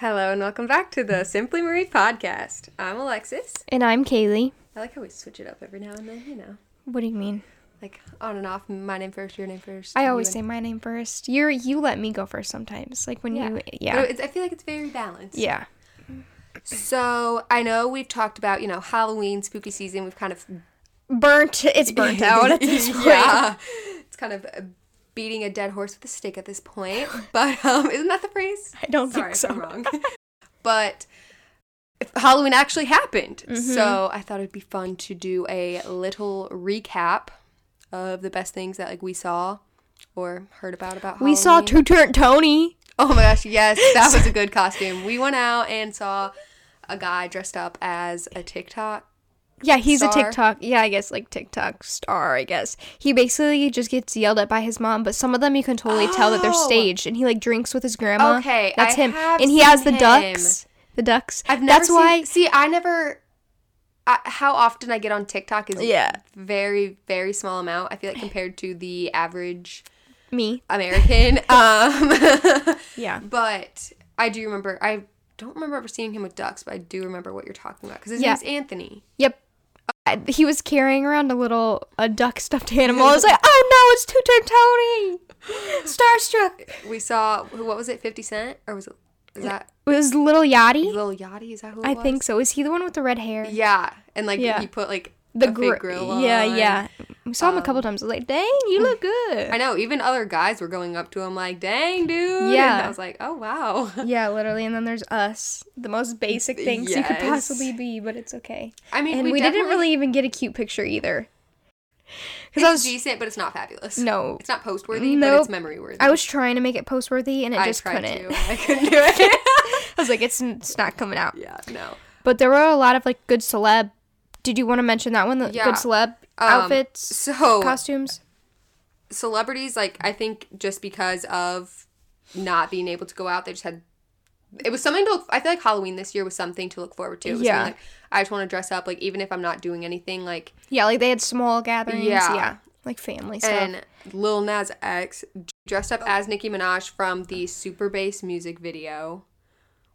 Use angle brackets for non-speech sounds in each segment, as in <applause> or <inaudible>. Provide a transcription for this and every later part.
Hello and welcome back to the Simply Marie podcast. I'm Alexis. And I'm Kaylee. I like how we switch it up every now and then, you know. What do you mean? Like on and off, my name first, your name first. I always say my name first. You're you let me go first sometimes. Like when Yeah. you yeah. I feel like it's very balanced. Yeah. So I know we've talked about, you know, Halloween, spooky season. We've kind of Burnt it's burnt <laughs> out at this point. yeah, it's kind of beating a dead horse with a stick at this point. <laughs> But um, isn't that the phrase? I don't Sorry think so. if I'm wrong. <laughs> but if Halloween actually happened. Mm-hmm. So I thought it'd be fun to do a little recap of the best things that like we saw or heard about about Halloween. We saw Too Turnt Tony. Oh my gosh, yes, <laughs> that was a good costume. We went out and saw a guy dressed up as a TikTok. Yeah, he's Star. a TikTok. Yeah, I guess like TikTok star. I guess he basically just gets yelled at by his mom, but some of them you can totally tell that they're Oh. staged, and he like drinks with his grandma. Okay, that's I him, and he has the ducks. The ducks. I've never That's seen, why. See, I never. I, how often I get on TikTok is Yeah. very very small amount. I feel like compared to the average Me. American. <laughs> um, Yeah. but I do remember. I don't remember ever seeing him with ducks, but I do remember what you're talking about because his Yeah. name's Anthony. Yep. He was carrying around a little a duck stuffed animal. I was <laughs> like, oh no, it's Too Turnt Tony. Starstruck. We saw what was it, Fifty Cent, or was it? Is that It was Little Yachty. Little Yachty? Is that who it I was? think so. Is he the one with the red hair? Yeah, and like Yeah. he put like The gr- grill on. Yeah, yeah. We saw him a couple um, times. I was like, dang, you look good. I know. Even other guys were going up to him like, "Dang, dude!" Yeah. and I was like, "Oh wow." <laughs> yeah, literally. And then there's us, the most basic things you could possibly be, but it's okay. I mean, And we, we, didn't really even get a cute picture either. It's Because I was decent, but it's not fabulous. no, It's not post worthy, but it's memory worthy. I was trying to make it post worthy, and it I just couldn't. to. I couldn't do it. <laughs> I was like, it's it's not coming out. yeah, no. But there were a lot of like good celeb. Did you want to mention that one? The Yeah. good celeb Um, outfits, So costumes. celebrities, like I think, just because of not being able to go out, they just had. It was something to. Look, I feel like Halloween this year was something to look forward to. It was Yeah. Like, I just want to dress up, like even if I'm not doing anything, like Yeah, like they had small gatherings. Yeah. Yeah, like family stuff. and Lil Nas X dressed up as Nicki Minaj from the Super Bass music video,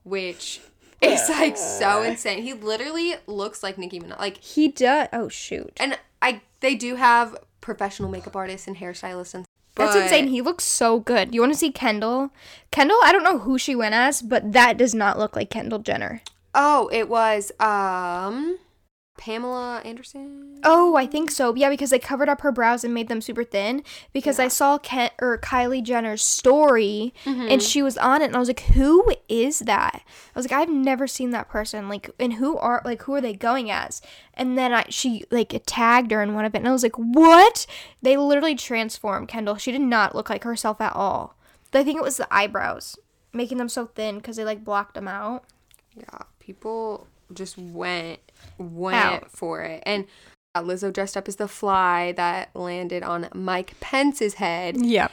which is like so insane. He literally looks like Nicki Minaj. Like, he does. Oh shoot, and I they do have professional makeup artists and hairstylists and. that's insane. He looks so good. You want to see Kendall? Kendall, I don't know who she went as, but that does not look like Kendall Jenner. Oh, it was um Pamela Anderson. Oh, I think so. Yeah, because they covered up her brows and made them super thin. Because I saw Kent or Kylie Jenner's story Mm-hmm. and she was on it, and I was like, "Who is that?" I was like, "I've never seen that person. Like, and who are like who are they going as?" And then I she like tagged her in one of it, and I was like, "What?" They literally transformed Kendall. She did not look like herself at all. I think it was the eyebrows making them so thin because they like blocked them out. Yeah, people just went went Out. for it, and uh, Lizzo dressed up as the fly that landed on Mike Pence's head. Yeah,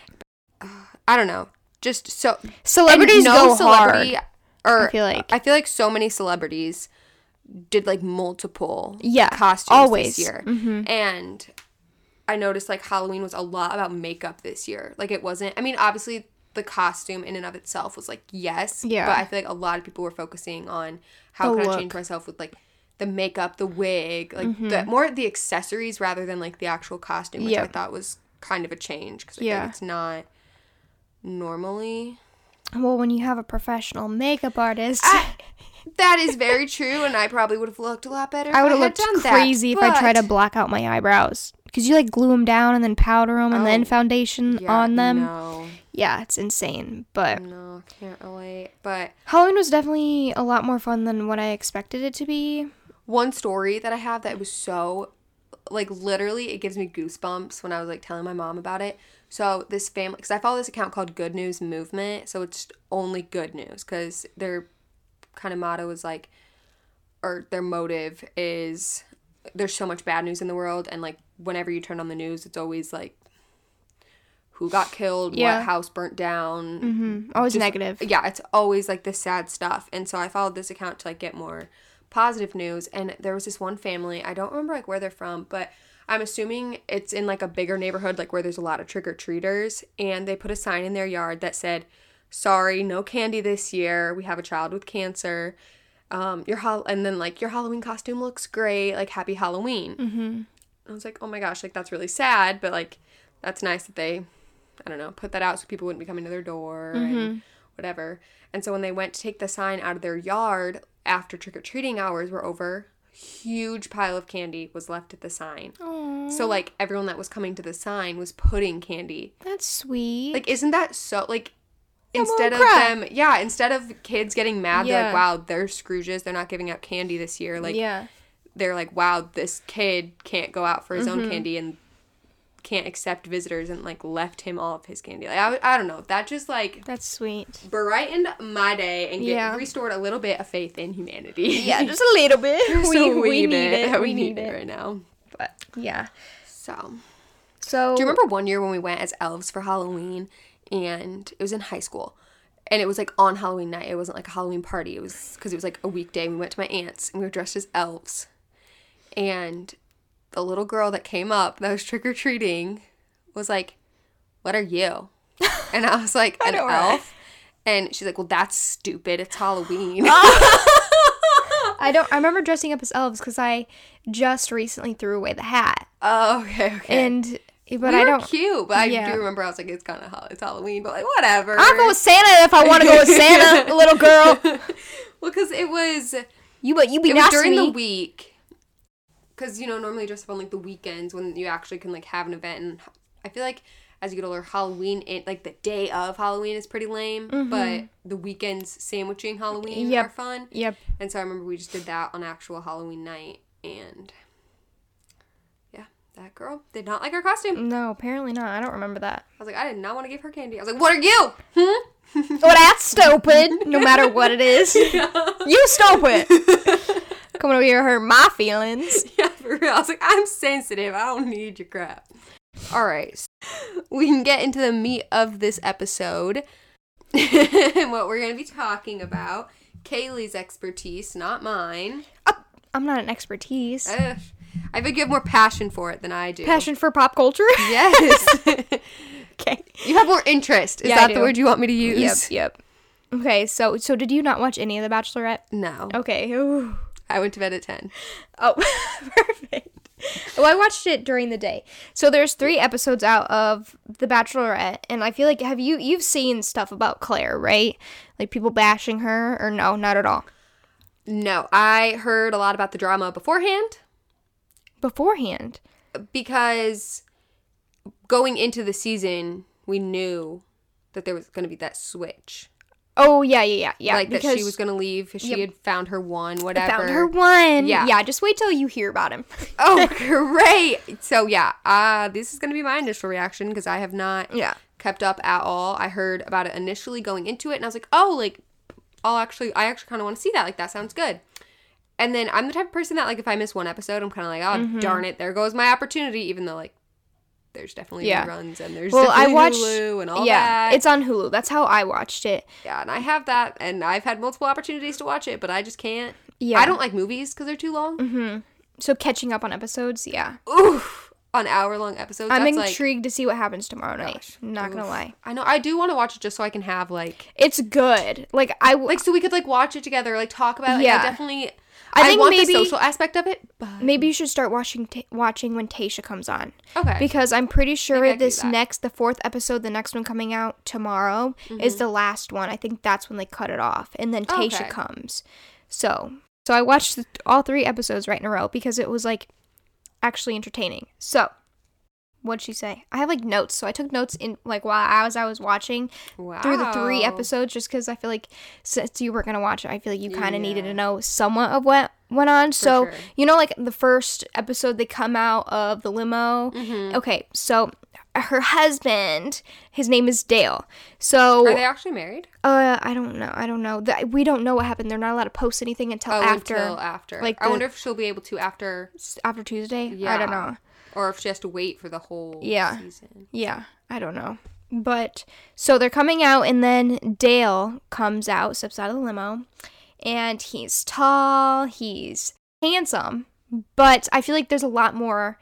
I don't know, just so celebrities and go hard. Or I feel like. I feel like so many celebrities did like multiple Yeah, costumes always. this year, Mhm. and I noticed like Halloween was a lot about makeup this year. Like it wasn't. I mean, obviously the costume in and of itself was like yes, Yeah. But I feel like a lot of people were focusing on how The can I look. change myself with like the makeup, the wig, like Mm-hmm. the more the accessories rather than like the actual costume, which I thought was kind of a change because I Yeah. think it's not normally. Well, when you have a professional makeup artist, I, that is very true, and I probably would have looked a lot better. I would have looked done that, crazy if I tried to but- black out my eyebrows. Because you like glue them down and then powder them and Oh, then foundation Yeah, on them. No, Yeah, it's insane. But no, can't relate. But Halloween was definitely a lot more fun than what I expected it to be. One story that I have that was so like literally it gives me goosebumps when I was like telling my mom about it. So this family cuz I follow this account called Good News Movement, so it's only good news cuz their kind of motto is like or their motive is there's so much bad news in the world and like whenever you turn on the news it's always like who got killed, Yeah. what house burnt down, hmm Always just- negative. yeah, it's always like the sad stuff. And so I followed this account to like get more positive news. And there was this one family, I don't remember like where they're from, but I'm assuming it's in like a bigger neighborhood, like where there's a lot of trick or treaters. And they put a sign in their yard that said, sorry, no candy this year. We have a child with cancer. Um, your hol- and then like your Halloween costume looks great. Like happy Halloween. Mm-hmm. I was like, oh my gosh, like that's really sad, but like that's nice that they, I don't know, put that out so people wouldn't be coming to their door and whatever. And so when they went to take the sign out of their yard after trick or treating hours were over, huge pile of candy was left at the sign. So like everyone that was coming to the sign was putting candy. That's sweet. Like isn't that so like instead of them yeah, instead of kids getting mad, they're like, Wow, they're Scrooges, they're not giving out candy this year. Like yeah. they're like, Wow, this kid can't go out for his Mm-hmm. own candy and can't accept visitors and like left him all of his candy. Like I, I don't know. That just like That's sweet. brightened my day and get, Yeah. restored a little bit of faith in humanity. Yeah, just a <laughs> little bit. Just we, a wee we need bit it. that We need it. right now. But yeah. So, So do you remember one year when we went as elves for Halloween and it was in high school? And it was like on Halloween night. It wasn't like a Halloween party. It was because it was like a weekday. We went to my aunt's and we were dressed as elves. And the little girl that came up that was trick or treating was like, What are you? <laughs> And I was like, An right? elf. And she's like, Well, that's stupid. It's Halloween. <laughs> <laughs> I don't I remember dressing up as elves because I just recently threw away the hat. oh, okay, okay. And but we I don't cute, but I Yeah. do remember I was like, it's kind of it's Halloween, but like whatever. I'll go with Santa if I want to go with Santa, little girl. well, because it was You but you be it was during the week. Because you know normally you dress up on like the weekends when you actually can like have an event, and I feel like as you get older, Halloween it like the day of Halloween is pretty lame, but the weekends sandwiching Halloween Mm-hmm. Yep. are fun. Yep. And so I remember we just did that on actual Halloween night, and yeah, that girl did not like our costume. No, apparently not. I don't remember that. I was like, I did not want to give her candy. I was like, what are you? Hmm? Well, that's stupid. No matter what it is, <laughs> you stupid. Coming over here hurt my feelings. <laughs> Yeah, for real. I was like, I'm sensitive. I don't need your crap. All right. We can get into the meat of this episode. And <laughs> what we're going to be talking about. Kaylee's expertise, not mine. Oh, I'm not an expertise. Ugh. I think you have more passion for it than I do. Passion for pop culture. <laughs> Yes. <laughs> okay. you have more interest. Is Yeah, that the word you want me to use? Yep. Yep. Okay. So so did you not watch any of The Bachelorette? No. Okay. Ooh. I went to bed at 10. Oh, <laughs> perfect. Well, I watched it during the day. So there's three episodes out of The Bachelorette, and I feel like have you you've seen stuff about Clare, right? Like people bashing her, or no, not at all. No, I heard a lot about the drama beforehand. Beforehand. because going into the season, we knew that there was going to be that switch. Oh yeah, yeah, yeah, yeah. like that she was going to leave she Yep. had found her one, whatever. found her one. Yeah. yeah. Just wait till you hear about him. <laughs> Oh, <laughs> great. So, yeah, uh, this is going to be my initial reaction because I have not yeah. kept up at all. I heard about it initially going into it and I was like, oh, like, I'll actually, I actually kind of want to see that. Like, that sounds good. And then I'm the type of person that, like, if I miss one episode, I'm kind of like, oh, Mm-hmm. darn it, there goes my opportunity, even though, like, there's definitely Yeah. reruns and there's Well, I watched. Hulu and all yeah, that. it's on Hulu. That's how I watched it. Yeah, and I have that, and I've had multiple opportunities to watch it, but I just can't. Yeah. I don't like movies because they're too long. Mm-hmm. So catching up on episodes, yeah. Oof, on hour long episodes. I'm that's like, intrigued to see what happens tomorrow night. gosh, not gonna lie. I know. I do want to watch it just so I can have like, It's good. Like I w- like, so we could like watch it together, like talk about it. Like, Yeah. I definitely. I I, think want maybe- the social aspect of it, but maybe you should start watching ta watching when Tayshia comes on. okay. Because I'm pretty sure Maybe I could do this next, the fourth episode, the next one coming out tomorrow, Mm-hmm. is the last one. I think that's when they cut it off, and then Tayshia Okay. comes. So, so I watched all three episodes right in a row because it was like actually entertaining. So, what'd she say? I have like notes, so I took notes in like while I was I was watching wow. through the three episodes, just because I feel like since you were gonna watch it, I feel like you kind of needed to know somewhat of what went on. so sure. you know, like the first episode, they come out of the limo. Mm-hmm. Okay, so her husband, his name is Dale. So Are they actually married? uh, I don't know. I don't know. That we don't know what happened. They're not allowed to post anything until Oh, after until after. like I the- wonder if she'll be able to after, after Tuesday. Yeah. I don't know. Or if she has to wait for the whole Yeah. season. Yeah, I don't know. But so they're coming out, and then Dale comes out, steps out of the limo, and he's tall, he's handsome, but I feel like there's a lot more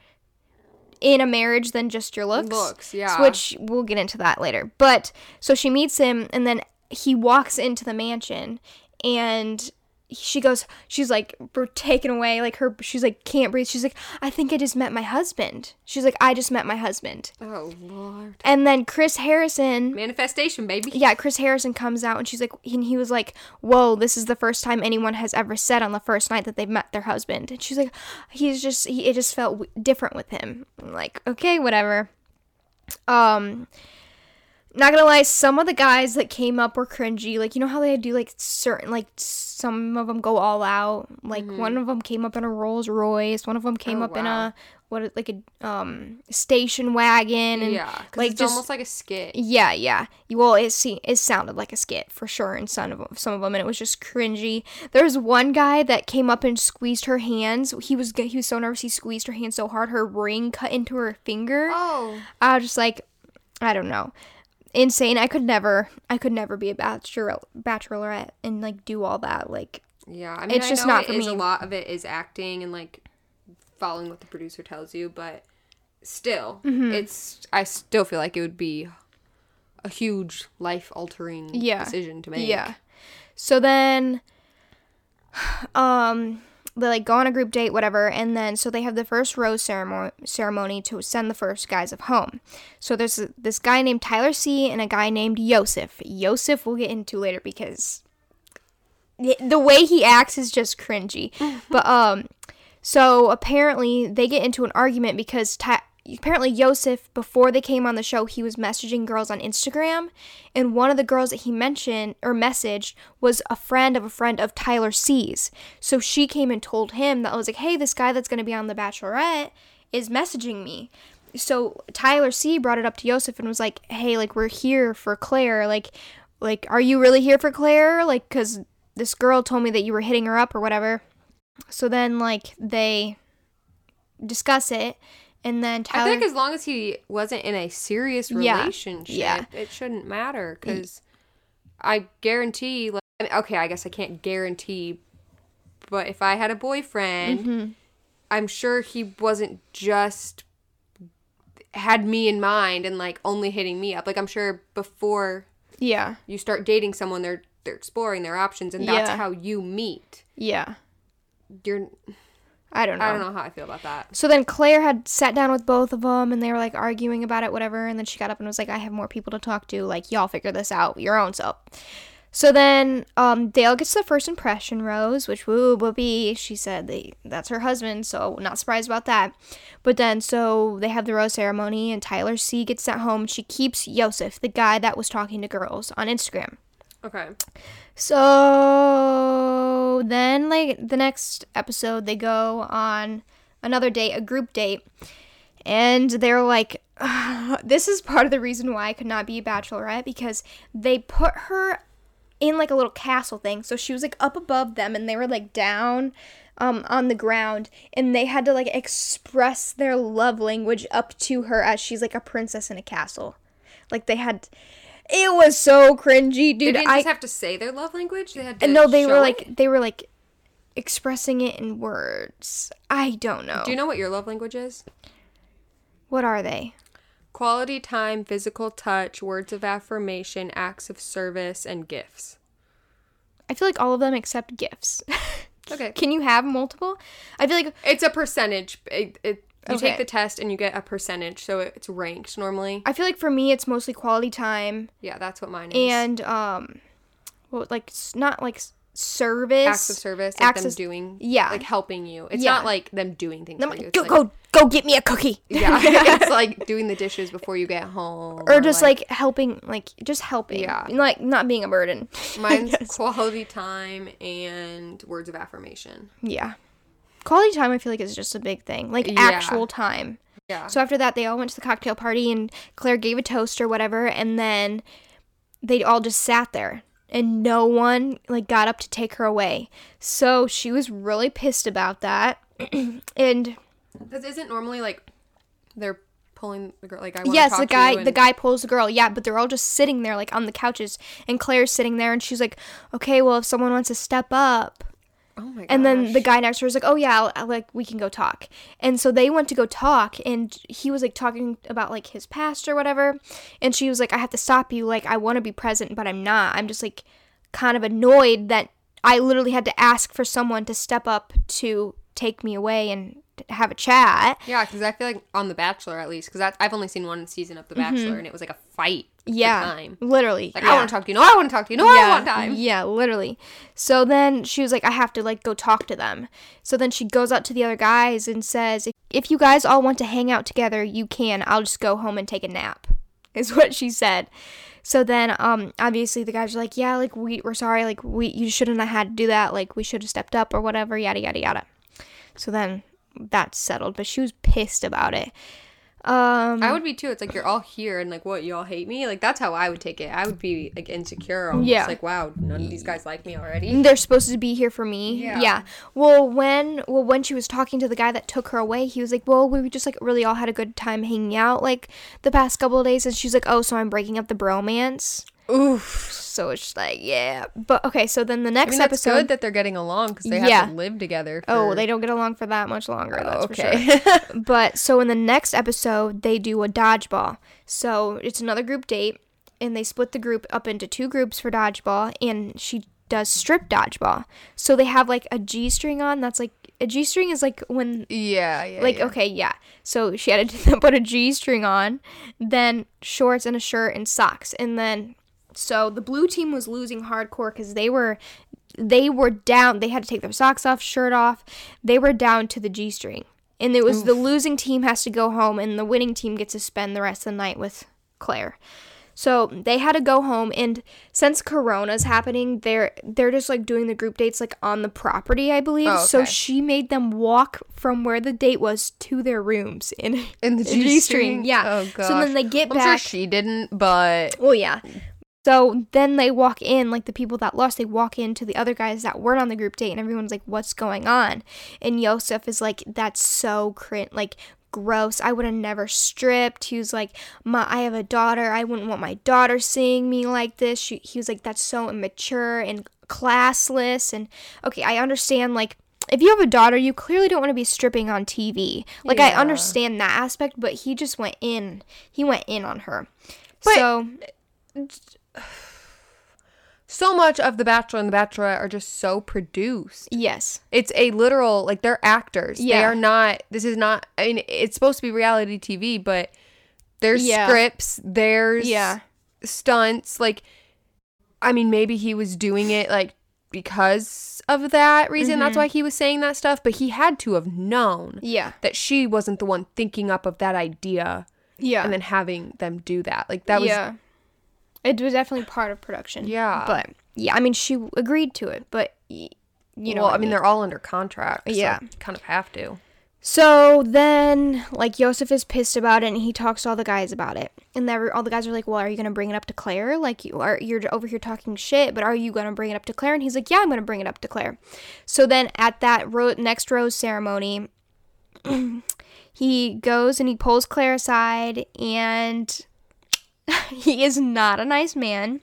in a marriage than just your looks. Looks, yeah. Which we'll get into that later. But so she meets him, and then he walks into the mansion and she goes she's like we're taken away like her she's like can't breathe. She's like i think i just met my husband. She's like i just met my husband. Oh lord. and then chris harrison Manifestation, baby. yeah chris harrison comes out and she's like and he was like whoa this is the first time anyone has ever said on the first night that they've met their husband. And she's like he's just he, it just felt w- different with him. I'm like okay whatever. Um not gonna lie some of the guys that came up were cringy like you know how they do like certain like some of them go all out like one of them came up in a rolls royce one of them came Oh, up in a what like a um station wagon and yeah, like it's just almost like a skit. yeah, yeah. Well, it se- it sounded like a skit for sure in some of them, some of them, and it was just cringy. There was one guy that came up and squeezed her hands. He was he was so nervous. He squeezed her hand so hard, her ring cut into her finger. Oh, I was just like, I don't know, insane. I could never, I could never be a bachelor bachelorette and like do all that. Like, yeah. I mean, It's I just know not it for is me. A lot of it is acting and like following what the producer tells you, but still, Mm-hmm. it's. I still feel like it would be a huge life altering Yeah. decision to make. Yeah. So then <sighs> um they like go on a group date whatever and then so they have the first rose ceremony ceremony to send the first guys of home. So there's a- this guy named Tyler C and a guy named Yosef. Yosef we'll get into later because the- the way he acts is just cringy. <laughs> but um so apparently they get into an argument because Ty- apparently Yosef before they came on the show he was messaging girls on Instagram and one of the girls that he mentioned or messaged was a friend of a friend of Tyler C's. So she came and told him that I was like, "Hey, this guy that's going to be on the Bachelorette is messaging me." So Tyler C brought it up to Yosef and was like, "Hey, like we're here for Clare. Like like are you really here for Clare? Like cuz this girl told me that you were hitting her up or whatever." So then like they discuss it and then I think as long as he wasn't in a serious Yeah. relationship, Yeah. it shouldn't matter because I guarantee. Like, I mean, okay, I guess I can't guarantee, but if I had a boyfriend, Mm-hmm. I'm sure he wasn't just had me in mind and like only hitting me up. Like I'm sure before Yeah. you start dating someone, they're they're exploring their options, and that's Yeah. how you meet. Yeah. You're. I don't know. I don't know how I feel about that. So then Clare had sat down with both of them and they were like arguing about it, whatever. And then she got up and was like, I have more people to talk to. Like, y'all figure this out your own self. So then um, Dale gets the first impression rose, which woo whoopee. She said they, that's her husband, so not surprised about that. But then so they have the rose ceremony and Tyler C gets sent home. She keeps Yosef, the guy that was talking to girls on Instagram. Okay. So then, like the next episode, they go on another date, a group date, and they're like, <sighs> "This is part of the reason why I could not be a bachelorette because they put her in like a little castle thing. So she was like up above them, and they were like down." Um, on the ground, and they had to like express their love language up to her as she's like a princess in a castle. Like they had, it was so cringy, They dude. didn't I just have to say their love language. They had uh, to. and no, they were it? like they were like expressing it in words. I don't know. Do you know what your love language is? what are they? Quality time, physical touch, words of affirmation, acts of service, and gifts. I feel like all of them except gifts. <laughs> Okay. Can you have multiple? I feel like It's a percentage. It, it, you Okay. take the test and you get a percentage, so it's ranked normally. I feel like for me it's mostly quality time Yeah, that's what mine is. and um well like not like service acts of service, like acts them of- doing, yeah. like helping you. It's Yeah. not like them doing things you. go like, go go get me a cookie. <laughs> Yeah, <laughs> it's like doing the dishes before you get home, or just like, helping like just helping. Yeah. Like not being a burden. <laughs> mine's Yes. quality time and words of affirmation. Yeah. Quality time I feel like is just a big thing. Like Yeah. actual time. Yeah. So after that, they all went to the cocktail party, and Clare gave a toast or whatever, and then they all just sat there, and no one like got up to take her away. So she was really pissed about that, <clears throat> and this isn't normally like they're pulling the girl like I want yes, talk the guy you the guy pulls the girl, yeah, but they're all just sitting there like on the couches, and Clare's sitting there, and she's like, okay, well if someone wants to step up. Oh my. And then the guy next to her was like, "Oh yeah, I'll, I'll, like we can go talk." And so they went to go talk, and he was like talking about like his past or whatever. And she was like, "I have to stop you. Like I want to be present, but I'm not. I'm just like kind of annoyed that I literally had to ask for someone to step up to take me away and have a chat." Yeah, because I feel like on The Bachelor at least, because I've only seen one season of The Bachelor, and it was like a fight. Yeah, literally. Like yeah. I want to talk to you. No, I want to talk to you. No, I want time. Yeah, literally. So then she was like, I have to like go talk to them. So then she goes out to the other guys and says, If you guys all want to hang out together, you can. I'll just go home and take a nap. <laughs> Is what she said. So then, um, obviously the guys are like, yeah, like we we're sorry, like we you shouldn't have had to do that, like we should have stepped up or whatever, yada yada yada. So then that's settled, but she was pissed about it. Um, I would be too. It's like you're all here and like what you all hate me. Like that's how I would take it. I would be like insecure. Almost. Yeah. Like wow, none of these guys like me already. they're supposed to be here for me. Yeah. Well, when well when she was talking to the guy that took her away, he was like, "Well, we just like really all had a good time hanging out like the past couple of days." And she's like, "Oh, so I'm breaking up the bromance." Oof. So it's just like, yeah. But okay, so then the I next mean, that's episode. good that they're getting along because they have Yeah. to live together. Oh, they don't get along for that much longer. Oh, that's for sure. okay. <laughs> But so in the next episode, they do a dodgeball. So it's another group date, and they split the group up into two groups for dodgeball, and she does strip dodgeball. So they have like a G string on. That's like a G string is like when yeah, yeah. like yeah. okay yeah. So she had to <laughs> put a G string on, then shorts and a shirt and socks, and then so the blue team was losing hardcore because they were they were down. They had to take their socks off, shirt off. They were down to the G string. And it was the losing team has to go home and the winning team gets to spend the rest of the night with Clare. So they had to go home and since corona's happening, they're they're just like doing the group dates like on the property, I believe. Oh, So she made them walk from where the date was to their rooms in in the G-string, G-string. yeah. Oh gosh. So then they get I'm back sure she didn't, but well, yeah. So then they walk in, like the people that lost, they walk into the other guys that weren't on the group date, and everyone's like, "What's going on?" And Yosef is like, "That's so crin like gross. I would have never stripped." He was like, "My, I have a daughter. I wouldn't want my daughter seeing me like this." She, he was like, "That's so immature and classless." And okay, I understand like. If you have a daughter, you clearly don't want to be stripping on TV. Like I understand that aspect, but he just went in. He went in on her. But- so <sighs> so much of The Bachelor and The Bachelorette are just so produced. Yes. It's a literal like they're actors. Yeah. They are not. This is not. I mean, it's supposed to be reality TV, but there's Yeah. scripts. There's Yeah. stunts. Like, I mean, maybe he was doing it like because of that reason. That's Mm-hmm. why he was saying that stuff. But he had to have known Yeah. that she wasn't the one thinking up of that idea Yeah. and then having them do that. Like that was. yeah. It was definitely part of production. Yeah. But yeah, I mean, she agreed to it, but you know, well, I mean, they're all under contract. so Yeah. kind of have to. So then, like, Joseph is pissed about it, and he talks to all the guys about it. And they all the guys are like, "Well, are you gonna bring it up to Clare? Like, you are you're over here talking shit, but are you gonna bring it up to Clare?" And he's like, "Yeah, I'm gonna bring it up to Clare." So then, at that ro- next rose ceremony, <clears throat> he goes and he pulls Clare aside, and <laughs> he is not a nice man.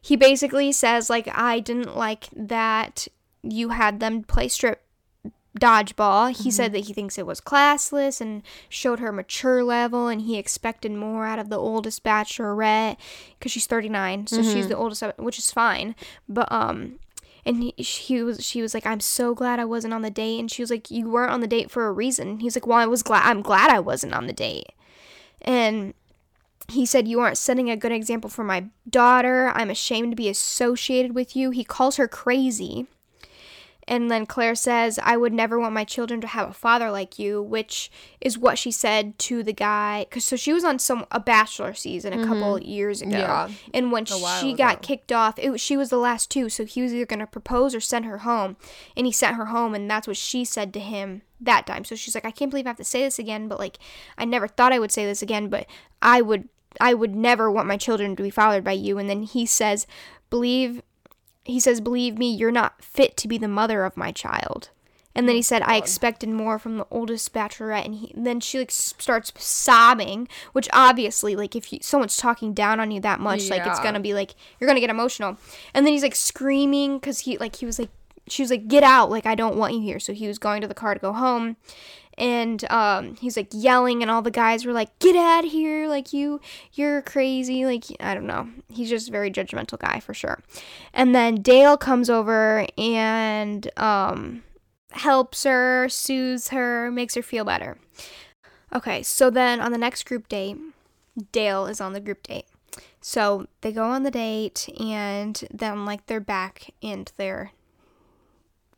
He basically says, like, I didn't like that you had them play strip dodgeball. He said that he thinks it was classless and showed her mature level, and he expected more out of the oldest bachelorette because she's 39, so she's the oldest, which is fine. But um, and he, he was she was like, I'm so glad I wasn't on the date, and she was like, you weren't on the date for a reason. He's like, well, I was glad. I'm glad I wasn't on the date, and. He said, You aren't setting a good example for my daughter. I'm ashamed to be associated with you. He calls her crazy. And then Clare says, I would never want my children to have a father like you, which is what she said to the guy. Cause so she was on some a bachelor season a couple years ago. Yeah. And when she got kicked off, it she was the last two. So he was either going to propose or send her home. And he sent her home. And that's what she said to him that time. So she's like, I can't believe I have to say this again. But like, I never thought I would say this again. But I would, I would never want my children to be fathered by you. And then he says, believe he says, Believe me, you're not fit to be the mother of my child. And then he said, I oh, expected more from the oldest bachelorette. And, he, and then she like starts sobbing, which obviously, like, if you, someone's talking down on you that much, like, it's gonna be like, you're gonna get emotional. And then he's like screaming because he, like, he was like, she was like, "Get out! Like I don't want you here." So he was going to the car to go home, and um, he's like yelling, and all the guys were like, "Get out of here! Like you, you're crazy!" Like I don't know. He's just a very judgmental guy for sure. And then Dale comes over and um, helps her, soothes her, makes her feel better. Okay, so then on the next group date, Dale is on the group date. So they go on the date, and then like they're back into their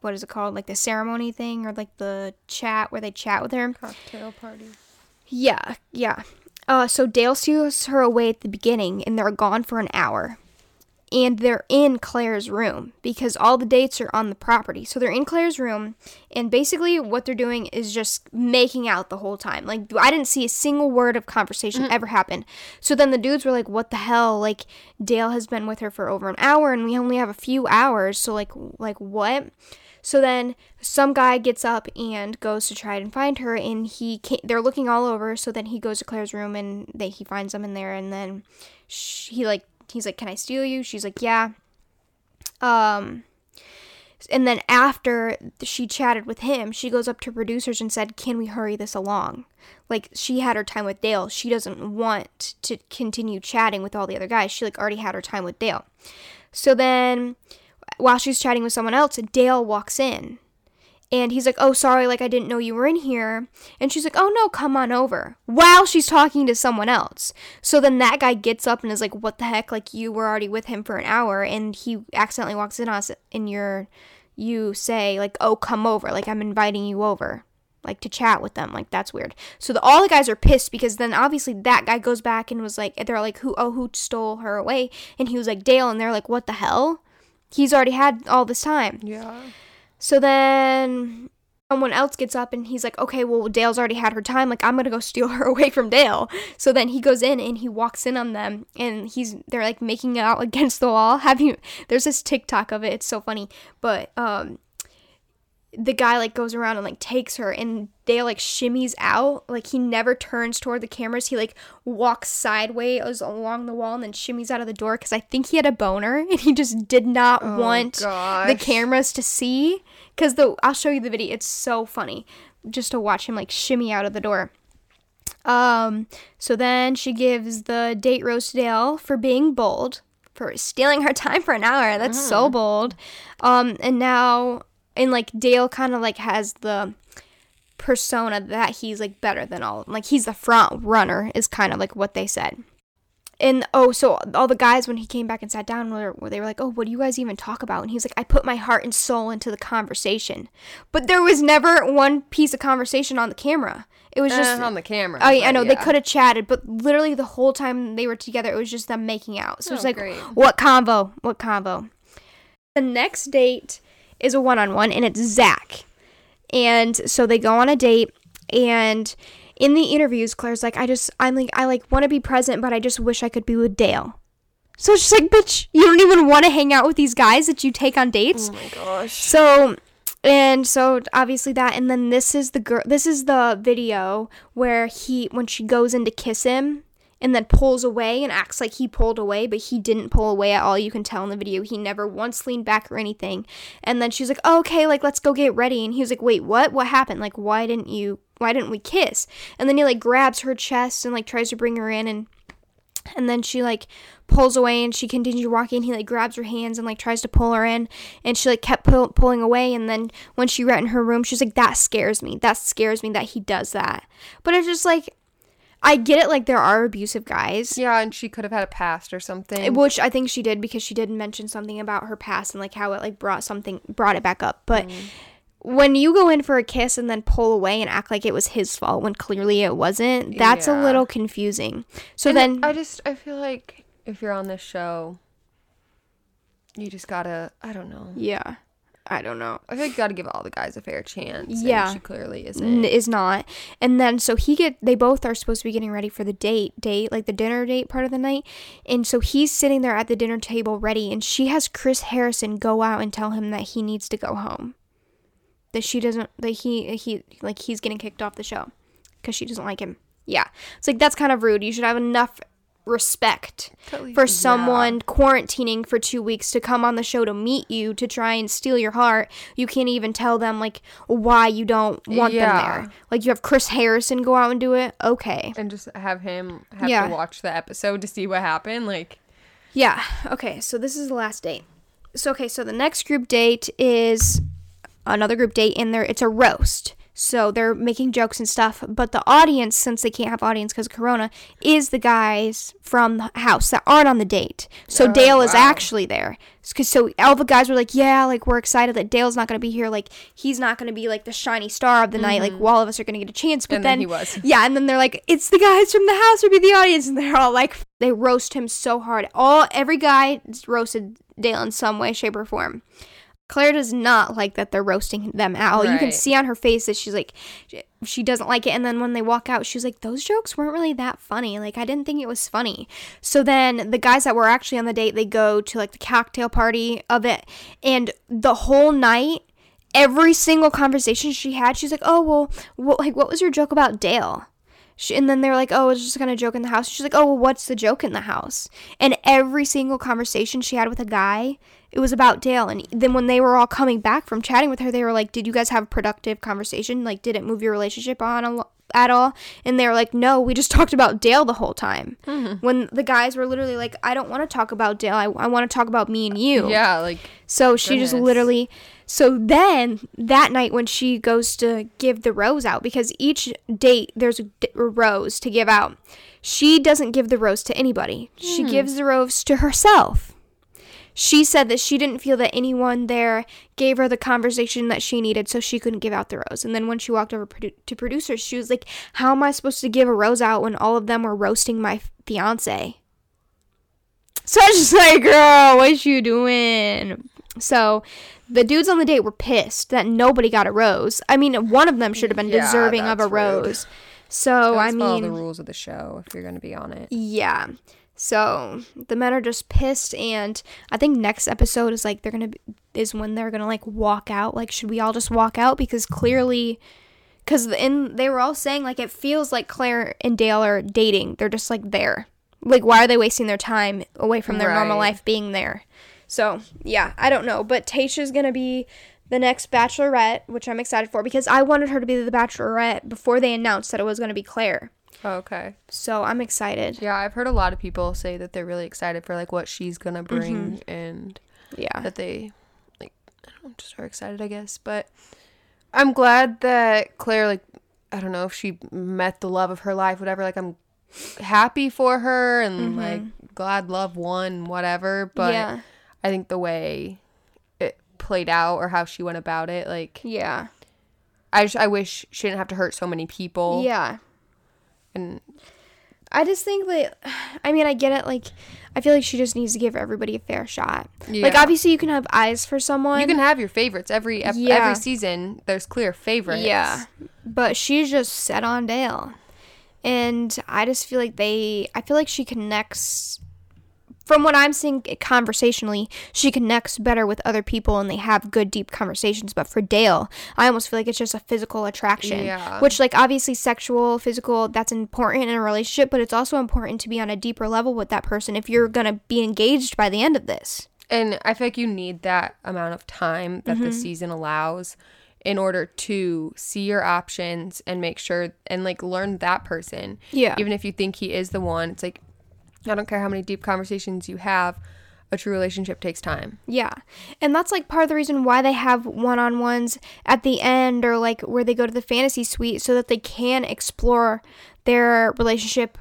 what is it called, like the ceremony thing or like the chat where they chat with her. Cocktail party. Yeah, yeah. Uh, so Dale steals her away at the beginning, and they're gone for an hour. And they're in Clare's room because all the dates are on the property. So they're in Clare's room, and basically what they're doing is just making out the whole time. Like I didn't see a single word of conversation ever happen. So then the dudes were like, "What the hell? Like Dale has been with her for over an hour, and we only have a few hours. So like, like what?" So then some guy gets up and goes to try and find her, and he can't, they're looking all over. So then he goes to Clare's room and they he finds them in there, and then sh he like he's like, "Can I steal you?" She's like, "Yeah." Um, and then after she chatted with him, she goes up to producers and said, "Can we hurry this along?" Like she had her time with Dale. She doesn't want to continue chatting with all the other guys. She like already had her time with Dale. So then while she's chatting with someone else, Dale walks in. And he's like, "Oh, sorry, like I didn't know you were in here." And she's like, "Oh no, come on over." While she's talking to someone else. So then that guy gets up and is like, "What the heck? Like you were already with him for an hour and he accidentally walks in on us and you're you say like, "Oh, come over. Like I'm inviting you over." Like to chat with them, like that's weird. So the, all the guys are pissed because then obviously that guy goes back and was like, they're like, who? Oh, who stole her away? And he was like Dale, and they're like, what the hell? He's already had all this time. Yeah. So then someone else gets up and he's like, okay, well, Dale's already had her time. Like, I'm going to go steal her <laughs> away from Dale. So then he goes in and he walks in on them and he's, they're like making out <laughs> against the wall. Have you, there's this TikTok of it. It's so funny. But, um, the guy like goes around and like takes her and Dale like shimmies out. Like he never turns toward the cameras. He like walks sideways along the wall and then shimmies out of the door because i think he had a boner <laughs> and he just did not Oh, want the cameras to see. Because the i'll show you the video. It's so funny just to watch him like shimmy out of the door. Um so then she gives the date rose to dale for being bold for stealing her time for an hour. That's so bold. Um and now and like dale kind of like has the persona that he's like better than all of them like he's the front runner is kind of like what they said and oh, so all the guys when he came back and sat down, were, were they were like, "Oh, what do you guys even talk about?" And he's like, "I put my heart and soul into the conversation," but there was never one piece of conversation on the camera. It was just Uh, on the camera. Oh, I but know they could have chatted, but literally the whole time they were together, it was just them making out. So it's Oh, like, great. what convo? What convo? The next date is a one-on-one, and it's Zach. And so they go on a date, and in the interviews, Clare's like, I just, I'm like, I like want to be present, but I just wish I could be with Dale. So just like, bitch, you don't even want to hang out with these guys that you take on dates. Oh my gosh. So, and so obviously that, and then this is the girl. This is the video where he, when she goes in to kiss him, and then pulls away and acts like he pulled away, but he didn't pull away at all. You can tell in the video. He never once leaned back or anything. And then she's like, oh, "Okay, like let's go get ready." And he was like, "Wait, what? What happened? Like, why didn't you? Why didn't we kiss?" And then he like grabs her chest and like tries to bring her in and and then she like pulls away and she continues walking he like grabs her hands and like tries to pull her in and she like kept pull- pulling away and then when she went in her room she's like that scares me that scares me that he does that but it's just like i get it like there are abusive guys. Yeah, and she could have had a past or something. Eh, which i think she did because she did mention something about her past and like how it like brought something brought it back up. But mm. when you go in for a kiss and then pull away and act like it was his fault when clearly it wasn't that's a little confusing. So And then I just I feel like if you're on this show, you just gotta I don't know. yeah i don't know I feel like you gotta give all the guys a fair chance. Yeah. she clearly isn't. is not and then so he get they both are supposed to be getting ready for the date date like the dinner date part of the night and so he's sitting there at the dinner table ready and she has chris harrison go out and tell him that he needs to go home that she doesn't that he he like he's getting kicked off the show because she doesn't like him yeah it's like that's kind of rude you should have enough respect Totally- for yeah. someone quarantining for two weeks to come on the show to meet you to try and steal your heart. You can't even tell them like why you don't want Yeah. them there. Like you have Chris Harrison go out and do it. Okay. and just have him have Yeah. to watch the episode to see what happened. Like, Yeah. Okay. So this is the last date. So okay. So the next group date is another group date in there. It's a roast. So they're making jokes and stuff, but the audience, since they can't have audience because of Corona, is the guys from the house that aren't on the date. So Oh, Dale is actually there. Cause so all the guys were like, yeah, like we're excited that Dale's not gonna be here. Like he's not gonna be like the shiny star of the night. Like all of us are gonna get a chance. But Mm-hmm. And then then he was. <laughs> yeah, and then they're like, "It's the guys from the house or be the audience," and they're all like, <laughs> they roast him so hard. All every guy roasted Dale in some way, shape, or form. Clare does not like that they're roasting them out. You can see on her face that she's like, she doesn't like it. And then when they walk out, she's like, those jokes weren't really that funny. Like, I didn't think it was funny. So then the guys that were actually on the date, they go to like the cocktail party of it. And the whole night, every single conversation she had, she's like, oh, well, what, like, what was your joke about Dale? She, and then they're like, oh, it's just kind of joke in the house. She's like, oh, well, what's the joke in the house? And every single conversation she had with a guy, it was about Dale. And then when they were all coming back from chatting with her, they were like, did you guys have a productive conversation? Like, did it move your relationship on a lo- at all? And they were like, no, we just <laughs> talked about Dale the whole time. Mm-hmm. When the guys were literally like, I don't want to talk about Dale. I, I want to talk about me and you. yeah, like So she just literally. So then that night when she goes to give the rose out, because each date there's a, d- a rose to give out, she doesn't give the rose to anybody. She hmm. gives the rose to herself. She said that she didn't feel that anyone there gave her the conversation that she needed, so she couldn't give out the rose. And then when she walked over produ- to producers, she was like, How am I supposed to give a rose out when all of them were roasting my fiance? So I was just like, girl, what you doing? So the dudes on the date were pissed that nobody got a rose. I mean, one of them should have been Yeah, deserving of a rude. rose. So I follow the rules of the show if you're gonna be on it. yeah. So the men are just pissed, and I think next episode is like they're gonna be, is when they're gonna like walk out. Like, should we all just walk out? Because clearly, because in they were all saying like it feels like Clare and Dale are dating. They're just like there. Like, why are they wasting their time away from their normal life being there? So yeah, I don't know. But Tayshia's gonna be the next Bachelorette, which I'm excited for because I wanted her to be the Bachelorette before they announced that it was gonna be Clare. Oh, okay. So I'm excited. Yeah, I've heard a lot of people say that they're really excited for like what she's gonna bring Mm-hmm. and Yeah. that they like I don't know, just are excited, I guess. But I'm glad that Clare like I don't know if she met the love of her life, whatever. Like I'm happy for her and like glad love won, whatever. But Mm-hmm. yeah. I think the way it played out or how she went about it, like Yeah. I just I wish she didn't have to hurt so many people. Yeah. And I just think that, <sighs> I mean, I get it. Like, I feel like she just needs to give everybody a fair shot. Like, obviously, you can have eyes for someone. you can have your favorites every ep- Yeah. every season. There's clear favorites. Yeah. But she's just set on Dale. And I just feel like they, I feel like she connects, from what I'm seeing conversationally, she connects better with other people and they have good, deep conversations. But for Dale, I almost feel like it's just a physical attraction. Yeah. Which, like, obviously, sexual, physical, that's important in a relationship, but it's also important to be on a deeper level with that person if you're going to be engaged by the end of this. And I feel like you need that amount of time that Mm-hmm. the season allows in order to see your options and make sure and like learn that person. Yeah. Even if you think he is the one, it's like I don't care how many deep conversations you have, a true relationship takes time. Yeah. And that's like part of the reason why they have one on ones at the end or like where they go to the fantasy suite so that they can explore their relationship.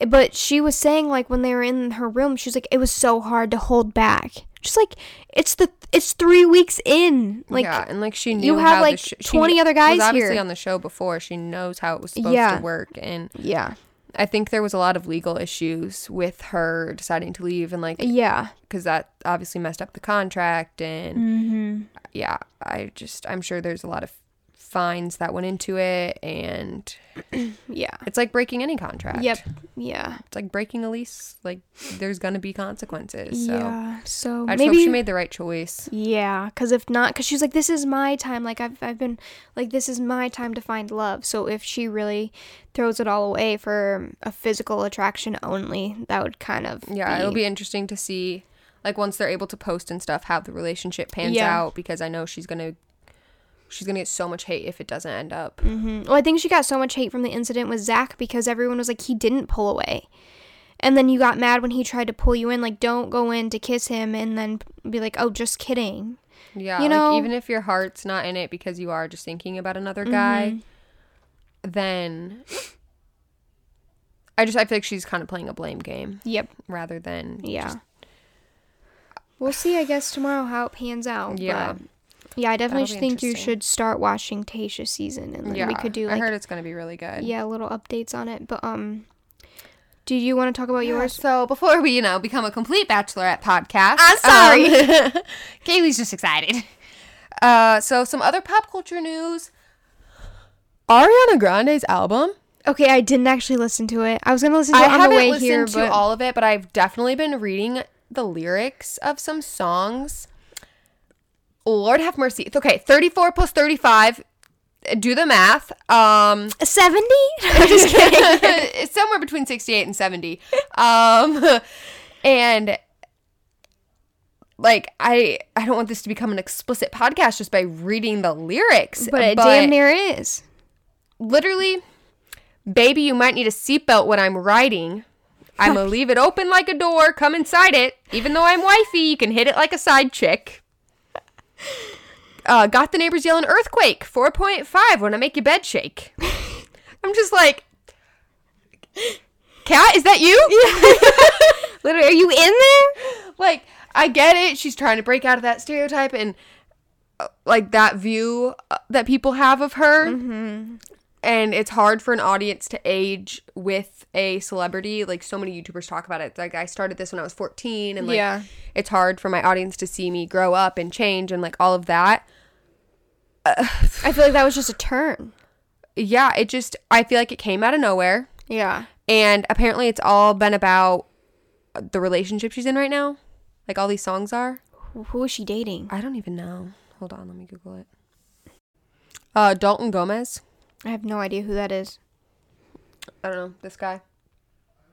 Eh, but she was saying like when they were in her room, she was like, it was so hard to hold back. Just like it's the it's three weeks in. Like yeah, and like she knew you have, like, sh- 20 other guys was obviously here. on the show before. She knows how it was supposed Yeah. to work, and Yeah. I think there was a lot of legal issues with her deciding to leave, and like Yeah. because that obviously messed up the contract and Mm-hmm. yeah i just i'm sure there's a lot of fines that went into it and <clears throat> Yeah. it's like breaking any contract. Yep. Yeah. It's like breaking a lease. Like there's gonna be consequences. So Yeah. So I just maybe hope she made the right choice. Yeah, because if not, because she's like, this is my time. Like I've I've been like this is my time to find love. So if she really throws it all away for a physical attraction only, that would kind of Yeah, it'll be interesting to see like once they're able to post and stuff how the relationship pans Yeah. out because I know she's gonna she's gonna get so much hate if it doesn't end up. Mhm. Well, I think she got so much hate from the incident with Zach because everyone was like, he didn't pull away. And then you got mad when he tried to pull you in, like, don't go in to kiss him, and then be like, oh, just kidding. Yeah, You like know- even if your heart's not in it because you are just thinking about another guy, Mm-hmm. then I just I feel like she's kind of playing a blame game Yep. rather than Yeah. just- we'll see, I guess, tomorrow how it pans out. Yeah. but- yeah, I definitely think you should start watching Tayshia season, and then yeah. we could do I like heard it's gonna be really good. yeah, little updates on it. But um, do you want to talk about Yeah, yours? So before we, you know, become a complete bachelorette podcast, I'm sorry. um, <laughs> Kaylee's just excited. Uh, so some other pop culture news. Ariana Grande's album. Okay, I didn't actually listen to it. I was gonna listen to I it on haven't the way listened here, to but all of it, but I've definitely been reading the lyrics of some songs. Lord have mercy. Okay, 34 plus 35. Do the math. Um, seventy. <laughs> I'm just kidding. it's somewhere between 68 and 70 um and like i i don't want this to become an explicit podcast just by reading the lyrics but it damn near is. literally baby you might need a seatbelt when i'm riding i'm gonna leave it open like a door come inside it even though i'm wifey you can hit it like a side chick uh, got the neighbors yelling earthquake 4.5 when i make your bed shake <laughs> i'm just like cat is that you <laughs> Literally, are you in there? like I get it. She's trying to break out of that stereotype and uh, like that view uh, that people have of her. Mm-hmm. And it's hard for an audience to age with a celebrity. Like so many YouTubers talk about it. Like I started this when I was 14 and like Yeah. it's hard for my audience to see me grow up and change and like all of that. I feel like that was just a turn. Yeah, it just I feel like it came out of nowhere. Yeah. And apparently it's all been about the relationship she's in right now. Like all these songs are. Who is she dating? I don't even know. Hold on, let me Google it. Uh, Dalton Gomez. I have no idea who that is. I don't know this guy.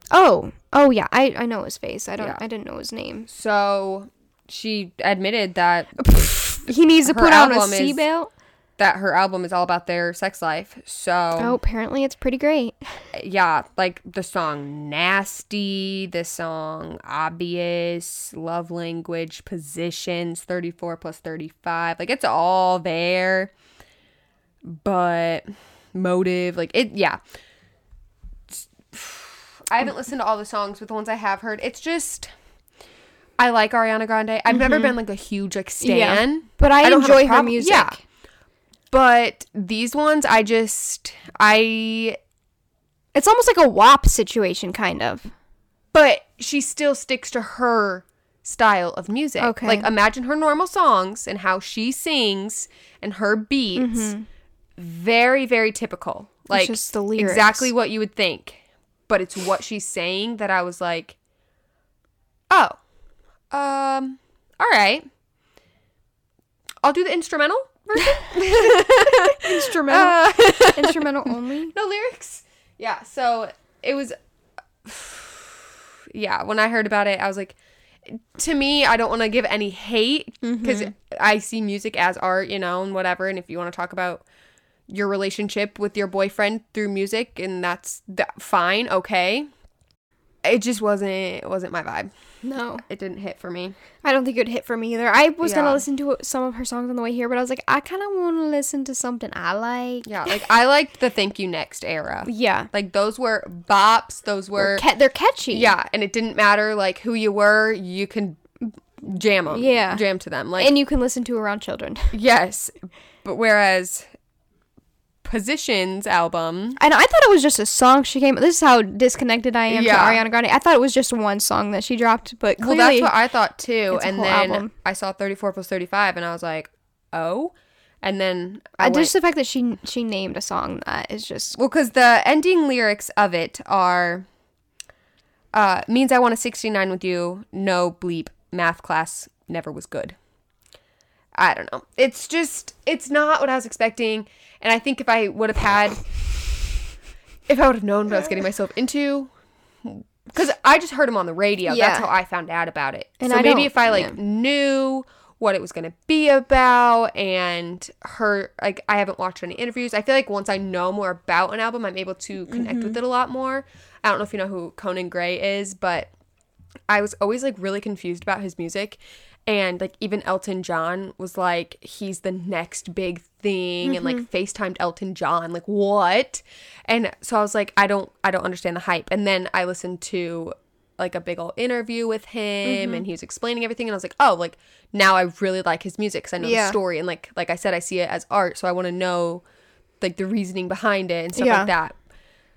Oh, oh yeah, I I know his face. I don't. Yeah. I didn't know his name. So she admitted that <laughs> He needs to put on a seatbelt. that her album is all about their sex life. So Oh, apparently it's pretty great. <laughs> yeah, like the song "Nasty," the song "Obvious," "Love Language," "Positions," "34 plus 35," like it's all there. But motive, like it, yeah. I haven't listened to all the songs, but the ones I have heard, it's just. I like Ariana Grande. I've never mm-hmm. been like a huge like stan. Yeah. But I, a enjoy her music. Yeah. But these ones, I just I It's almost like a WAP situation, kind of. but she still sticks to her style of music. Okay. Like imagine her normal songs and how she sings and her beats. Mm-hmm. Very, very typical. Like just the lyrics. exactly what you would think. But it's what she's saying that I was like, oh, um, all right. I'll do the instrumental version. <laughs> Instrumental. Uh, <laughs> Instrumental only. <laughs> no lyrics. Yeah, so it was <sighs> yeah, when I heard about it, I was like to me, I don't want to give any hate because I see music as art, you know, and whatever. And if you want to talk about your relationship with your boyfriend through music, and that's that, fine, okay. It just wasn't it wasn't my vibe. No, It didn't hit for me. I don't think it would hit for me either. I was Yeah. gonna listen to some of her songs on the way here, but I was like, I kind of want to listen to something I like. Yeah, like I liked the Thank You Next era. Yeah, Like those were bops. Those were Ca- they're catchy. Yeah, and it didn't matter like who you were, you can jam them. Yeah. jam to them. Like and you can listen to around children. <laughs> yes, but whereas Positions album, And I thought it was just a song she came. This is how disconnected I am Yeah. to Ariana Grande. I thought it was just one song that she dropped, but well, clearly, that's what I thought too. And then album. I saw 34 plus 35, and I was like, oh. And then I I went, just the fact that she she named a song that is just well, because the ending lyrics of it are uh, means I want a 69 with you. No bleep. Math class never was good. I don't know. It's just, it's not what I was expecting. And I think if I would have had, if I would have known what I was getting myself into, because I just heard him on the radio. Yeah. That's how I found out about it. And so I maybe if I like yeah. knew what it was going to be about and her like I haven't watched any interviews. I feel like once I know more about an album, I'm able to connect Mm-hmm. with it a lot more. I don't know if you know who Conan Gray is, but I was always like really confused about his music. And like even Elton John was like he's the next big thing and like mm-hmm. FaceTimed Elton John like what? And so I was like I don't I don't understand the hype. And then I listened to like a big old interview with him mm-hmm. and he was explaining everything and I was like, "Oh, like now I really like his music cuz I know Yeah. the story and like like I said I see it as art, so I want to know like the reasoning behind it and stuff Yeah. like that."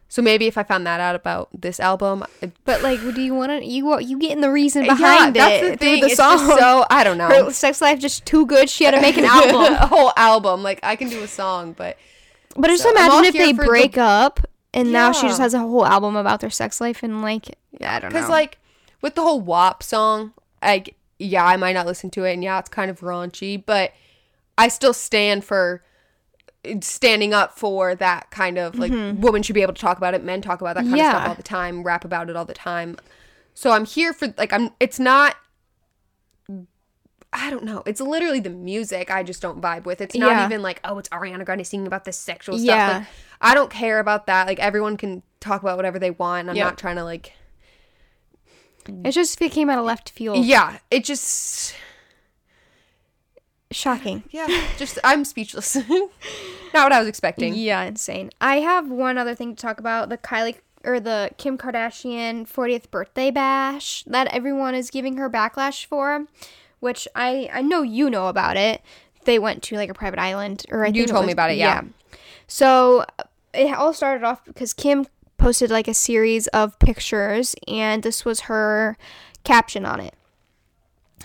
So maybe if I found that out about this album, I- But like, do you want to you you getting the reason yeah, behind that's it the through thing. the it's song? just so I don't know. Her sex life just too good. She had to make an album. <laughs> a whole album. Like I can do a song, but But just So, I'm imagine if they for the- break up and now she just has a whole album about their sex life and like yeah, I don't know. because like with the whole WAP song, like yeah, I might not listen to it, and yeah, it's kind of raunchy, but I still stand for standing up for that kind of like mm-hmm. women should be able to talk about it, men talk about that kind of stuff all the time, rap about it all the time. So I'm here for like I'm. It's not. I don't know. It's literally the music I just don't vibe with. It's not Yeah. even like, oh, it's Ariana Grande singing about this sexual stuff. Yeah. Like, I don't care about that. Like everyone can talk about whatever they want. And I'm Yep. not trying to like it just came out of left field. Yeah, it just Shocking. yeah, just I'm speechless. <laughs> Not what I was expecting. Yeah, insane. I have one other thing to talk about: the Kylie or the Kim Kardashian 40th birthday bash that everyone is giving her backlash for, which I I know you know about it. They went to like a private island, or I think told me about it, yeah. So it all started off because Kim posted like a series of pictures, and this was her caption on it.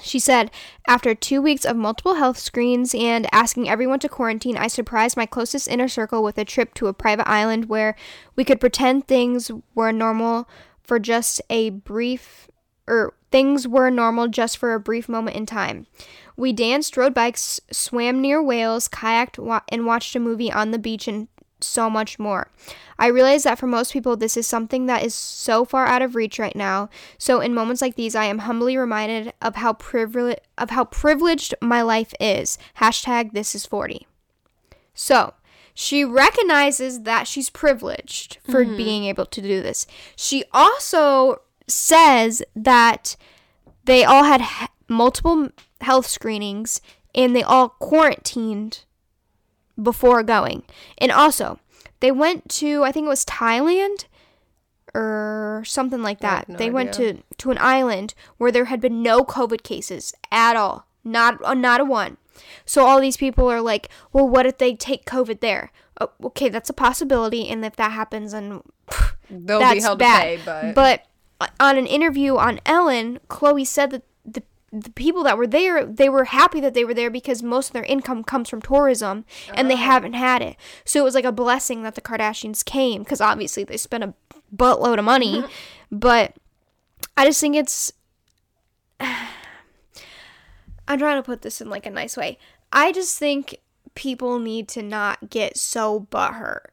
She said, After two weeks of multiple health screens and asking everyone to quarantine, I surprised my closest inner circle with a trip to a private island where we could pretend things were normal for just a brief, or things were normal just for a brief moment in time. We danced, rode bikes, swam near whales, kayaked, wa- and watched a movie on the beach so much more. I realize that for most people, this is something that is so far out of reach right now. So, in moments like these, I am humbly reminded of how privileged of how privileged my life is. Hashtag This is forty. So, she recognizes that she's privileged for mm-hmm. being able to do this. She also says that they all had he- multiple health screenings and they all quarantined before going. And also, they went to I think it was Thailand or something like that. no they went to to an island where there had been no COVID cases at all. Not uh, not a one. So all these people are like, "Well, what if they take COVID there?" Oh, okay, that's a possibility and if that happens then They'll be that's held bad. to pay, but, But on an interview on Ellen, Khloe said that the people that were there, they were happy that they were there because most of their income comes from tourism, and they uh-huh. haven't had it. So it was like a blessing that the Kardashians came because obviously they spent a buttload of money. <laughs> but I just think it's. <sighs> I'm trying to put this in like a nice way. I just think people need to not get so butthurt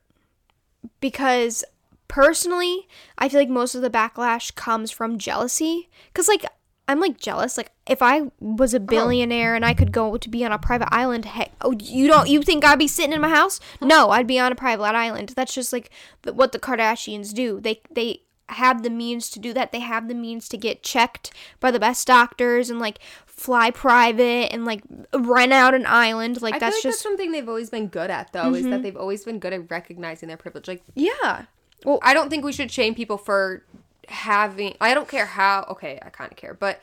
because personally, I feel like most of the backlash comes from jealousy. Cause like I'm like jealous. Like if I was a uh-huh. billionaire and I could go to be on a private island, heck, oh you don't you think I'd be sitting in my house? No, I'd be on a private island. That's just like the, what the Kardashians do. They they have the means to do that. They have the means to get checked by the best doctors and like fly private and like rent out an island. Like I that's like just that's something they've always been good at, though, is that mm-hmm. they've always been good at recognizing their privilege. Like, yeah. well, I don't think we should shame people for having. I don't care how. Okay, I kind of care, but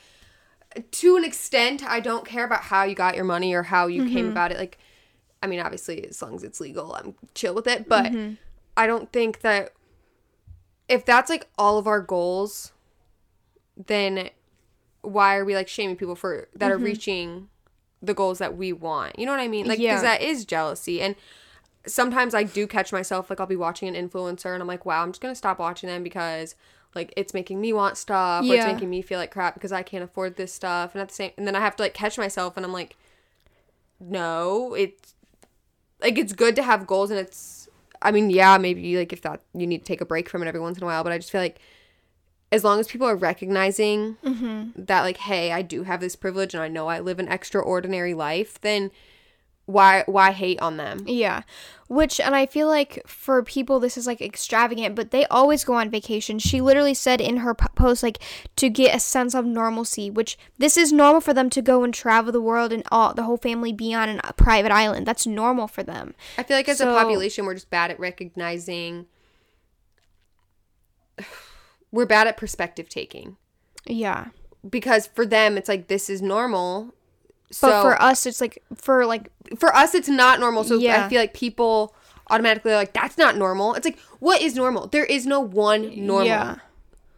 to an extent, I don't care about how you got your money or how you came mm-hmm. about it. Like, I mean, obviously, as long as it's legal, I'm chill with it. But mm-hmm. I don't think that if that's like all of our goals, then why are we like shaming people for that are mm-hmm. reaching the goals that we want. You know what I mean? Like, because Yeah. that is jealousy. And sometimes I do catch myself, like, I'll be watching an influencer and I'm like, wow, I'm just to stop watching them because, like, it's making me want stuff or it's making me feel like crap because I can't afford this stuff. And at the same, and then I have to, like, catch myself and I'm like, no, it's, like, it's good to have goals and it's, I mean, yeah, maybe, like, if that, you need to take a break from it every once in a while, but I just feel like, as long as people are recognizing mm-hmm. that like hey i do have this privilege and i know i live an extraordinary life then why why hate on them Yeah. Which, and I feel like for people, this is like extravagant, but they always go on vacation. She literally said in her post, like, to get a sense of normalcy, which this is normal for them to go and travel the world and all the whole family be on a private island. That's normal for them. i feel like as a population we're just bad at recognizing <sighs> we're bad at perspective taking Yeah. because for them it's like this is normal so But for us, it's like, for like, for us it's not normal so Yeah. i feel like people automatically are like that's not normal it's like what is normal there is no one normal Yeah.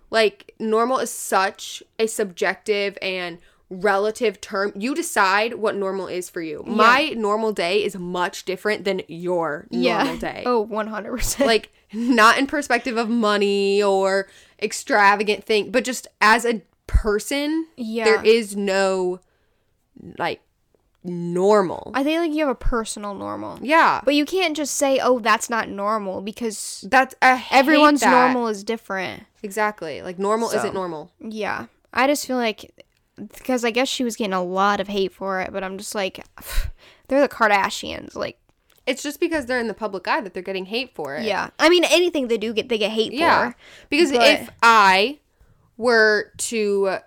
like normal is such a subjective and relative term you decide what normal is for you my normal day is much different than your normal yeah. day Oh, 100%. like not in perspective of money or extravagant thing but just as a person Yeah. there is no like normal I think like you have a personal normal. yeah But you can't just say, oh, that's not normal because that's everyone's that. normal is different. exactly like normal So. isn't normal Yeah. I just feel like because I guess she was getting a lot of hate for it, but I'm just like <sighs> they're the Kardashians. Like, it's just because they're in the public eye that they're getting hate for it yeah. I mean, anything they do get they get hate Yeah. for. Because But- if I were to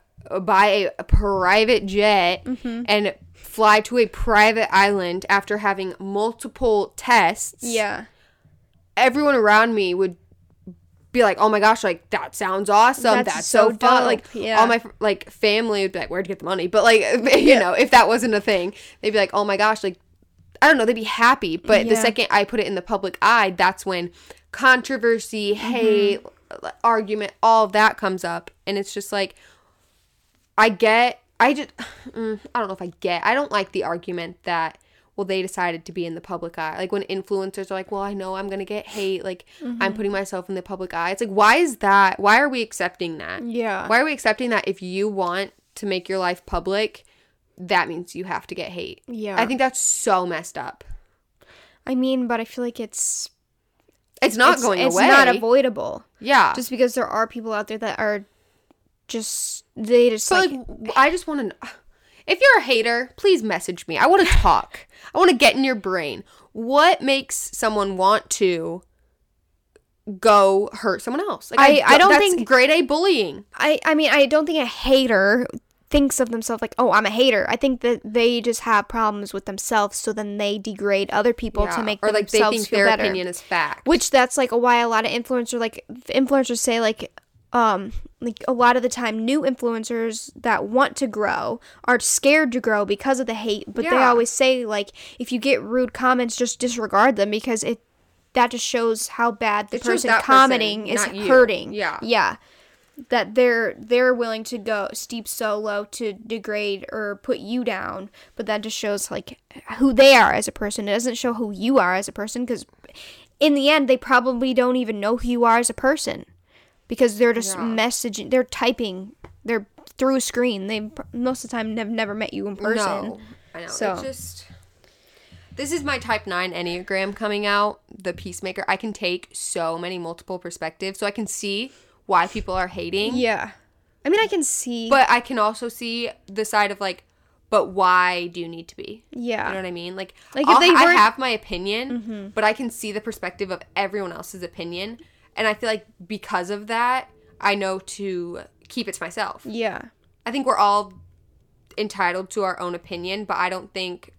buy a, private jet Mm-hmm. and fly to a private island after having multiple tests, Yeah. everyone around me would be like, "Oh my gosh, like that sounds awesome. That's That's, so, so fun." Like yeah. all my like family would be like, "Where'd you get the money?" But like <laughs> you know, if that wasn't a thing, they'd be like, "Oh my gosh, like I don't know, they'd be happy." But the second I put it in the public eye, that's when controversy, Mm-hmm. hate, argument, all that comes up, and it's just like I get I just <sighs> mm, I don't know if I get. I don't like the argument that well they decided to be in the public eye. Like when influencers are like, "Well, I know I'm going to get hate. Like Mm-hmm. I'm putting myself in the public eye." It's like, "Why is that? Why are we accepting that? Yeah. Why are we accepting that if you want to make your life public, that means you have to get hate?" Yeah. I think that's so messed up. I mean, but I feel like it's It's not it's, going it's away. It's not avoidable. yeah. Just because there are people out there that are just they just But like, like, I just want to. <sighs> If you're a hater, please message me. I want to <laughs> talk. I want to get in your brain. What makes someone want to go hurt someone else? Like I- I don't that's think- grade A bullying. I I mean, I don't think a hater thinks of themselves like, "Oh, I'm a hater." I think that they just have problems with themselves, so then they degrade other people to Yeah. make or like they themselves think feel their better. opinion is fact. Which that's like why a lot of influencers like influencers say like um like a lot of the time new influencers that want to grow are scared to grow because of the hate, but they always say like if you get rude comments just disregard them because it that just shows how bad the person that person, commenting is hurting. Yeah. Yeah. That they're they're willing to go steep so low to degrade or put you down, but that just shows like who they are as a person. It doesn't show who you are as a person because in the end they probably don't even know who you are as a person because they're just Yeah. messaging, they're typing, they're through a screen. They most of the time have never met you in person. No, I know. So- It's just. This is my type 9 Enneagram coming out, the peacemaker. I can take so many multiple perspectives, so I can see why people are hating. Yeah. I mean, I can see. But I can also see the side of like, but why do you need to be? yeah. You know what I mean? Like, Like, if they weren't- have my opinion, mm-hmm. but I can see the perspective of everyone else's opinion, and I feel like because of that, I know to keep it to myself. yeah. I think we're all entitled to our own opinion, but I don't think,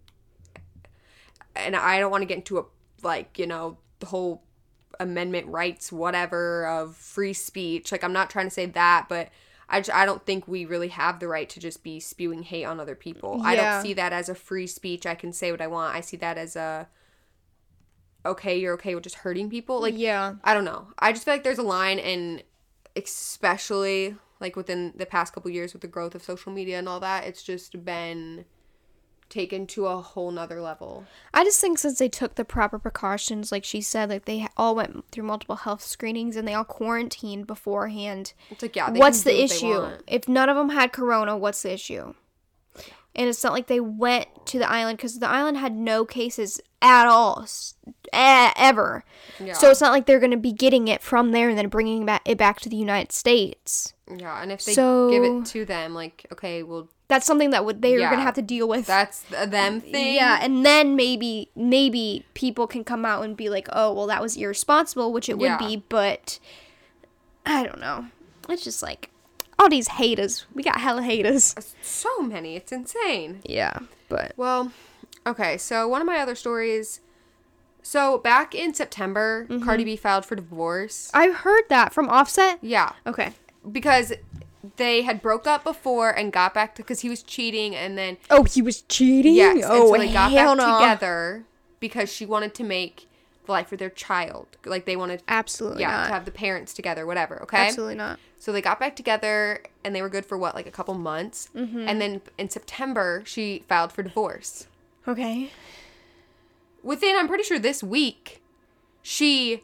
and I don't want to get into a like you know the whole amendment rights whatever of free speech. Like I'm not trying to say that, but I just, I don't think we really have the right to just be spewing hate on other people. I don't see that as a free speech. I can say what I want. I see that as a okay, you're okay with just hurting people. Like yeah. I don't know. I just feel like there's a line, and especially like within the past couple years with the growth of social media and all that, it's just been taken to a whole nother level. I just think since they took the proper precautions, like she said, like they all went through multiple health screenings and they all quarantined beforehand. It's like yeah, what's the what issue? want. If none of them had corona, what's the issue? And it's not like they went to the island because the island had no cases at all, ever. Yeah. So it's not like they're going to be getting it from there and then bringing it back to the United States. Yeah, and if they So- give it to them, like okay, well That's something that would they're Yeah. going to have to deal with. that's a them thing. Yeah, and then maybe maybe people can come out and be like, "Oh, well, that was irresponsible," which it would be, but I don't know. It's just like all these haters. We got hella haters. so many. It's insane. Yeah, but Well, okay, so one of my other stories. So back in September, Mm-hmm. Cardi B filed for divorce. I heard that from Offset. Yeah, Okay. because they had broke up before and got back to because he was cheating, and then Oh, he was cheating. yes, and oh, so they got back no. together because she wanted to make life of their child. Like they wanted, Absolutely yeah, not. to have the parents together, whatever. Okay, Absolutely not. So they got back together and they were good for what, like a couple months. Mm-hmm. And then in September, she filed for divorce. Okay. Within, I'm pretty sure this week, she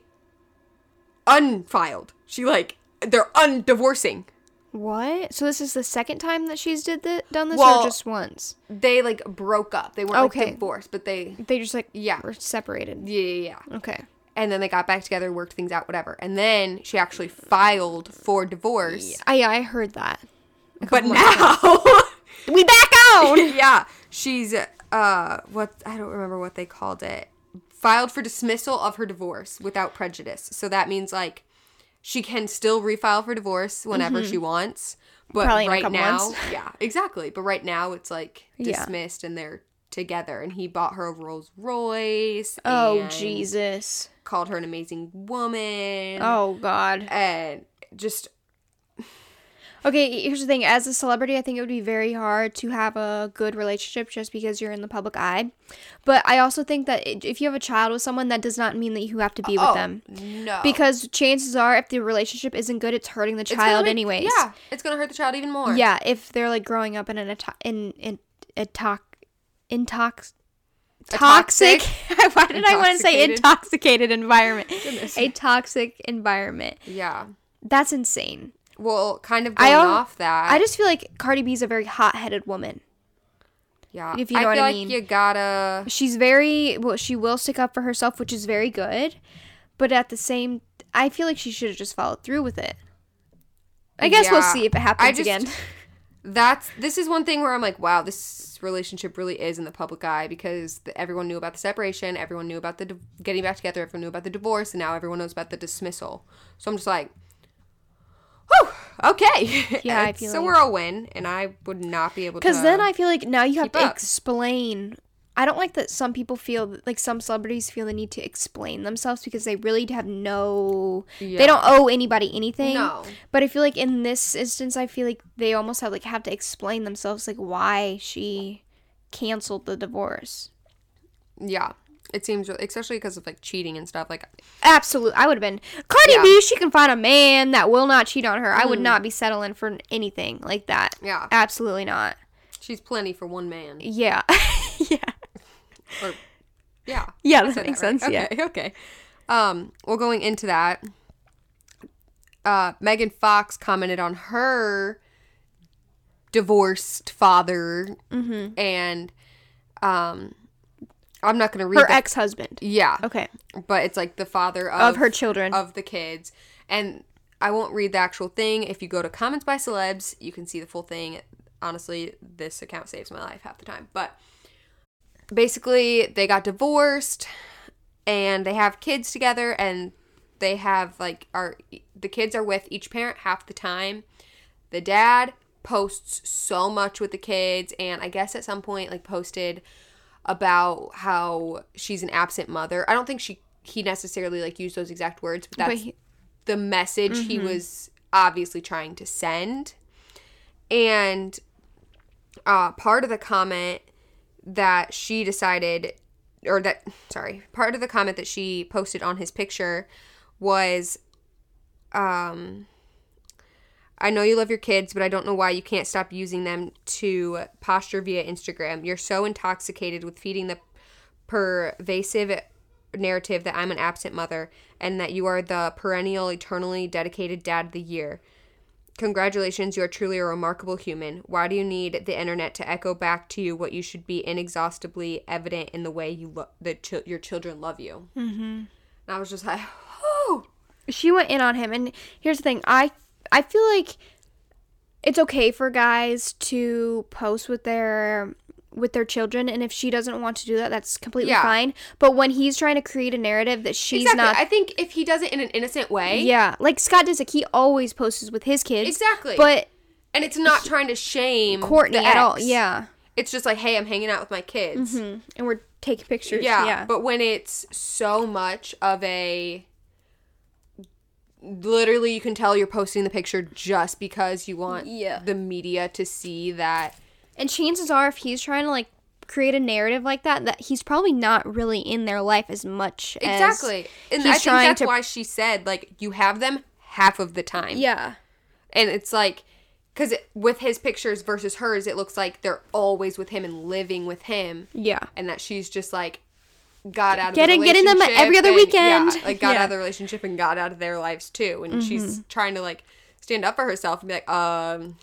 unfiled. She like they're undivorcing. What? So this is the second time that she's did the, done this, Well- or just once? They like broke up. They weren't Okay. like divorced, but they They just like Yeah. were separated. yeah yeah yeah. Okay. And then they got back together, worked things out, whatever. And then she actually filed for divorce. I I heard that. But now, <laughs> We back out. <laughs> yeah, she's uh, what I don't remember what they called it. Filed for dismissal of her divorce without prejudice. So that means like she can still refile for divorce whenever she wants. But Mm-hmm. Probably right now, <laughs> yeah, exactly. But right now it's like <laughs> Yeah. dismissed and they're together. And he bought her a Rolls Royce. oh Jesus. Called her an amazing woman. Oh God. And just Okay, here's the thing. As a celebrity, I think it would be very hard to have a good relationship just because you're in the public eye. But I also think that if you have a child with someone, that does not mean that you have to be with oh, them. no. Because chances are, if the relationship isn't good, it's hurting the child make- anyways. Yeah, it's gonna hurt the child even more. Yeah, if they're like growing up in an ato- in in a tox intox toxic. toxic- <laughs> Why did I want to say Intoxicated. intoxicated environment? Goodness. A toxic environment. Yeah. That's insane. Well, kind of I going al- off that. I just feel like Cardi B is a very hot-headed woman. yeah. if you know I what feel I like mean. you gotta. She's very well. She will stick up for herself, which is very good. But at the same, I feel like she should have just followed through with it. I guess we'll see if it happens just- again. <laughs> That's this is one thing where I'm like, wow, this relationship really is in the public eye because the, everyone knew about the separation, everyone knew about the di- getting back together, everyone knew about the divorce, and now everyone knows about the dismissal. So I'm just like, whew, okay. Yeah, I It's so like- we're a win, and I would not be able to. Because then I feel like now you have to up. explain. I don't like that some people feel like some celebrities feel the need to explain themselves because they really have no. They don't owe anybody anything. No. But I feel like in this instance, I feel like they almost have like have to explain themselves like why she canceled the divorce. Yeah. It seems, especially because of like cheating and stuff. Like, Absolutely, I would have been Cardi Yeah. B. She can find a man that will not cheat on her. I would not be settling for anything like that. yeah, Absolutely not. she's plenty for one man. Yeah, <laughs> yeah, Or, yeah. yeah. That makes right. sense. Yeah. Okay, okay. Um, well, going into that, uh, Megan Fox commented on her divorced father, Mm-hmm. and um, I'm not gonna read Her the- ex husband. Yeah, Okay. but it's like the father of, Of her children. of the kids, and I won't read the actual thing. If you go to comments by celebs, you can see the full thing. Honestly, this account saves my life half the time. But basically, they got divorced, and they have kids together, and they have like are the kids are with each parent half the time. The dad posts so much with the kids, and I guess at some point like posted about how she's an absent mother. I don't think she he necessarily like used those exact words, but But that's he- the message he was obviously trying to send. And uh, part of the comment that she decided, or that, sorry, part of the comment that she posted on his picture was, um, I know you love your kids, but I don't know why you can't stop using them to posture via Instagram. You're so intoxicated with feeding the pervasive narrative that I'm an absent mother and that you are the perennial, eternally dedicated dad of the year. Congratulations, you are truly a remarkable human. Why do you need the internet to echo back to you what you should be inexhaustibly evident in the way you lo- that ch- your children love you? Mm-hmm. And I was just like, oh, she went in on him and here's the thing i i feel like it's okay for guys to post with their with their children and if she doesn't want to do that that's completely Yeah. fine. But when he's trying to create a narrative that she's exactly. not I think if he does it in an innocent way, yeah like scott disick he always posts with his kids. Exactly. but and it's not trying to shame courtney at all. yeah. It's just like, hey, I'm hanging out with my kids. hmm and we're taking pictures. Yeah, yeah. But when it's so much of a literally you can tell you're posting the picture just because you want Yeah. the media to see that. And chances are if he's trying to like create a narrative like that that he's probably not really in their life as much as- exactly. And he's i think that's to- why she said like you have them half of the time. Yeah. And it's like because with his pictures versus hers it looks like they're always with him and living with him. Yeah. And that she's just like got out of Getting- the getting them relationship every other and- weekend. yeah, like got Yeah. out of the relationship and got out of their lives too and she's trying to like stand up for herself and be like um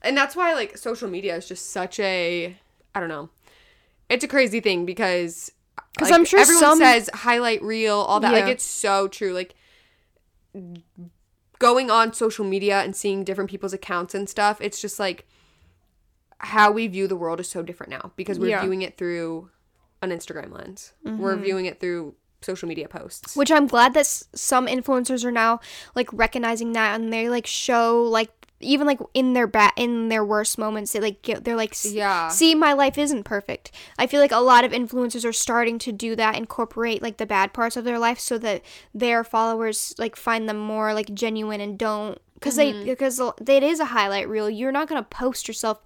and that's why like social media is just such a i don't know it's a crazy thing because like, I'm sure everyone some- says highlight reel all that like it's so true like going on social media and seeing different people's accounts and stuff it's just like how we view the world is so different now because we're Yeah. Mm-hmm. viewing it through an Instagram lens. We're mm-hmm. viewing it through social media posts. which i'm glad that s- some influencers are now like recognizing that and they like show like even like in their bat in their worst moments they like get they're like Yeah. see my life isn't perfect i feel like a lot of influencers are starting to do that incorporate like the bad parts of their life so that their followers like find them more like genuine and don't mm-hmm. because they because it is a highlight reel you're not gonna post yourself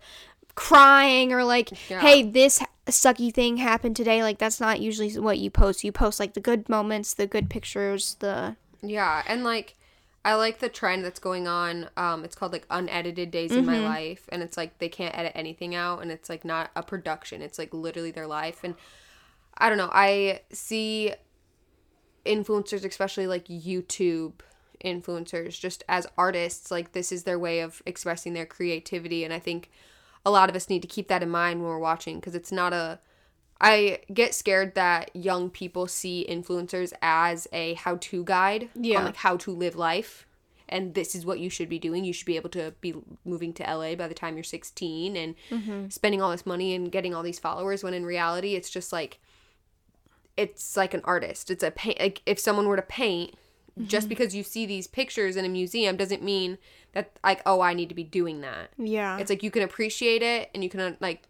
crying or like Yeah. hey this sucky thing happened today like that's not usually what you post you post like the good moments the good pictures the Yeah, and like I like the trend that's going on. Um, it's called like unedited days in my life, and it's like they can't edit anything out, and it's like not a production. It's like literally their life, and I don't know. I see influencers, especially like YouTube influencers, just as artists. Like this is their way of expressing their creativity, and I think a lot of us need to keep that in mind when we're watching because it's not a I get scared that young people see influencers as a how-to guide Yeah. on like how to live life and this is what you should be doing. You should be able to be moving to LA by the time you're 16 and mm-hmm. spending all this money and getting all these followers when in reality it's just like it's like an artist. It's a paint like if someone were to paint just because you see these pictures in a museum doesn't mean that like oh I need to be doing that. yeah It's like you can appreciate it and you can uh, like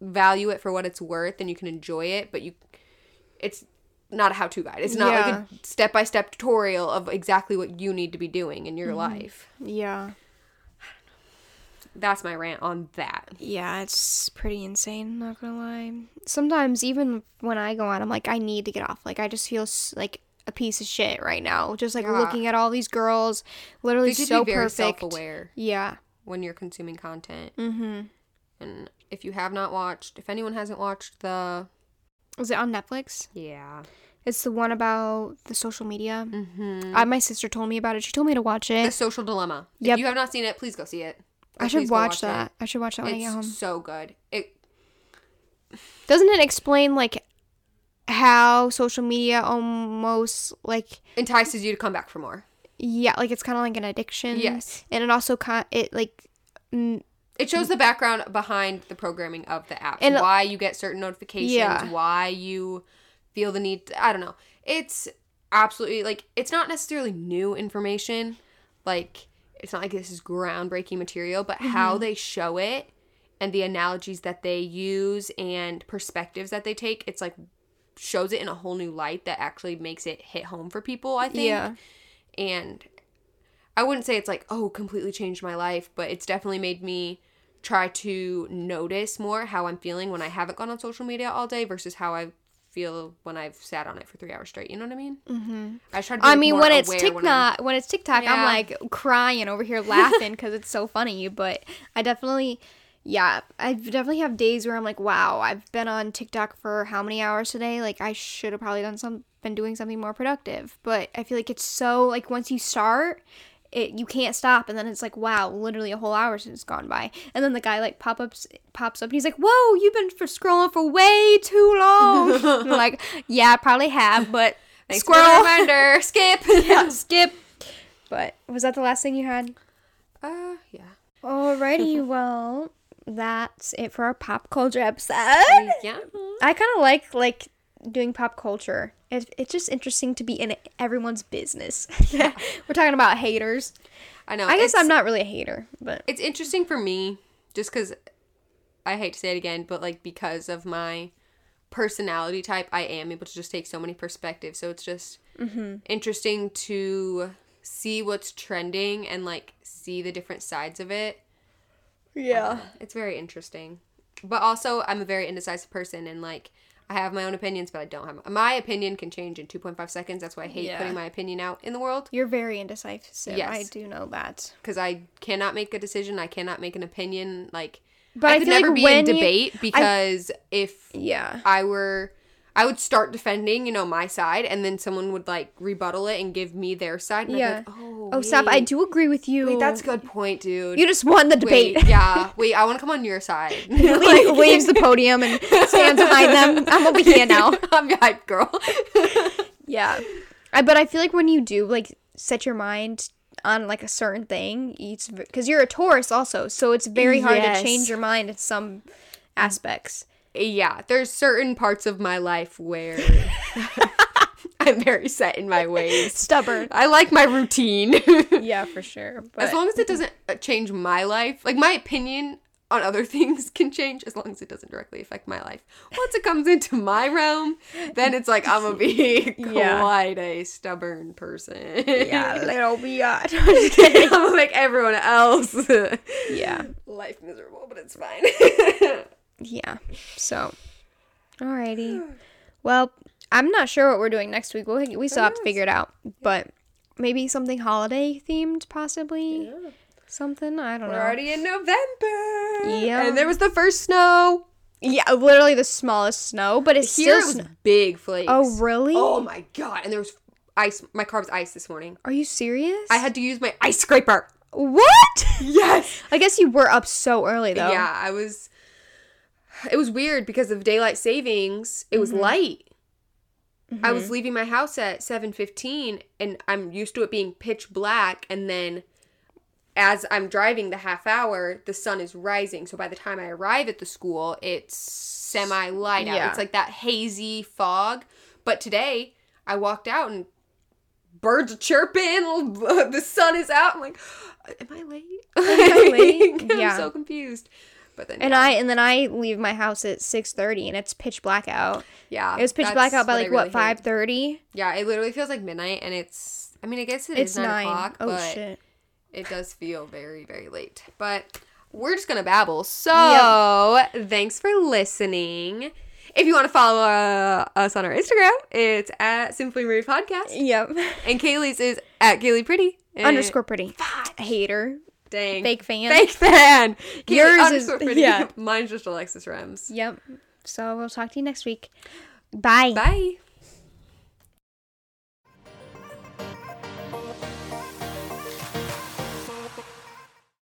value it for what it's worth and you can enjoy it, but you it's not a how-to guide. It's not Yeah. like a step-by-step tutorial of exactly what you need to be doing in your life. yeah That's my rant on that. yeah it's pretty insane not gonna lie sometimes even when i go on i'm like i need to get off like i just feel like a piece of shit right now just like Yeah. looking at all these girls literally so perfect self-aware yeah when you're consuming content. mm-hmm And if you have not watched, if anyone hasn't watched the is it on netflix yeah, it's the one about the social media mm-hmm. uh, my sister told me about it she told me to watch it. the social dilemma. Yep. If you have not seen it, please go see it. Or i should watch it. that i should watch that when i get home It's so good. It doesn't it explain like how social media almost like entices you to come back for more. yeah like it's kind of like an addiction Yes. and it also kind it like mm, It shows the background behind the programming of the app And- why you get certain notifications, Yeah. why you feel the need. I don't know. It's absolutely like it's not necessarily new information. Like it's not like this is groundbreaking material, but how Mm-hmm. they show it and the analogies that they use and perspectives that they take, it's like shows it in a whole new light that actually makes it hit home for people. I think yeah and I wouldn't say it's like oh completely changed my life, but it's definitely made me try to notice more how I'm feeling when I haven't gone on social media all day versus how I feel when I've sat on it for three hours straight. You know what I mean? Mm-hmm. I try to. I mean, when it's aware TikTok, when, it's TikTok, I'm like crying over here laughing because it's so funny. But I definitely, yeah, I definitely have days where I'm like, wow, I've been on TikTok for how many hours today? Like, I should have probably done some, been doing something more productive. But I feel like it's so like once you start. It, you can't stop and then it's like wow literally a whole hour since gone by and then the guy like pop ups pops up and he's like whoa you've been for scrolling for way too long <laughs> like yeah I probably have but <laughs> Thanks for squirrel reminder. <laughs> Skip. yeah, skip. But was that the last thing you had? Uh, yeah. Alrighty, well, that's it for our pop culture episode. <laughs> Yeah. I kind of like like doing pop culture. It, it's just interesting to be in everyone's business. <laughs> Yeah. We're talking about haters. I know. I guess I'm not really a hater, but It's interesting for me, just because I hate to say it again, but like because of my personality type, I am able to just take so many perspectives. So it's just mm-hmm. interesting to see what's trending and like see the different sides of it. Yeah. It's very interesting. But also, I'm a very indecisive person and like I have my own opinions, but I don't have my opinion can change in 2.5 seconds. That's why I hate Yeah. putting my opinion out in the world You're very indecisive. Yes. I do know that. because I cannot make a decision. I cannot make an opinion. Like, But I, I could never like be in you- debate because if Yeah. I were, I would start defending, you know, my side, and then someone would like rebuttal it and give me their side. And I'd be Yeah. like, oh, Oh, stop. I do agree with you. Wait, that's a good point, dude. You just won the debate. Wait, yeah. <laughs> Wait, I want to come on your side. <laughs> <laughs> Lee leaves the podium and stands behind them. I'm over here now. I'm your hype girl. Yeah. I, but I feel like when you do like set your mind on like a certain thing, it's because you're a Taurus also, so it's very hard Yes. to change your mind in some aspects. Yeah, there's certain parts of my life where <laughs> I'm very set in my ways. Stubborn. I like my routine. <laughs> yeah, for sure. But as long as it doesn't uh, change my life, like my opinion on other <laughs> things can change as long as it doesn't directly affect my life. Once it comes into my realm, then it's like I'm gonna be Yeah. quite a stubborn person. yeah, little biatch. I'm gonna make everyone else yeah. life miserable, but it's fine. Yeah. So, alrighty. <sighs> Well, I'm not sure what we're doing next week. We'll, we still have to figure it out, but maybe something holiday themed, possibly. Something I don't We're know. already in November. Yeah. And there was the first snow. Yeah, literally the smallest snow, but it's Here still it was snow. big flakes. Oh, really? Oh my god. And there was ice. My car was ice this morning. Are you serious? I had to use my ice scraper. What? Yes. <laughs> I guess you were up so early though. Yeah, I was. It was weird because of daylight savings. It was mm-hmm. light. I was mm-hmm. leaving my house at seven fifteen, and I'm used to it being pitch black. And then, as I'm driving the half hour, the sun is rising. So by the time I arrive at the school, it's semi light out. Yeah. It's like that hazy fog. But today, I walked out and birds are chirping. <laughs> The sun is out. I'm like, am I late? Am I late? <laughs> I'm Yeah. so confused. But then, And I and then I leave my house at six thirty and it's pitch black out. yeah, It was pitch black out by like really what five thirty? Yeah, it literally feels like midnight, and it's. I mean, I guess it It's is nine, o'clock, oh but shit. it does feel very, very late. But we're just gonna babble. So thanks for listening. If you want to follow uh, us on our Instagram, it's at Simply Marie Podcast, Yep. and Kaylee's is at Kaylee Pretty Underscore pretty. Hater. Dang. Fake fan. Fake fan. Yours is- pretty. yeah. <laughs> Mine's just Alexis Rems. Yep. So we'll talk to you next week. Bye. Bye.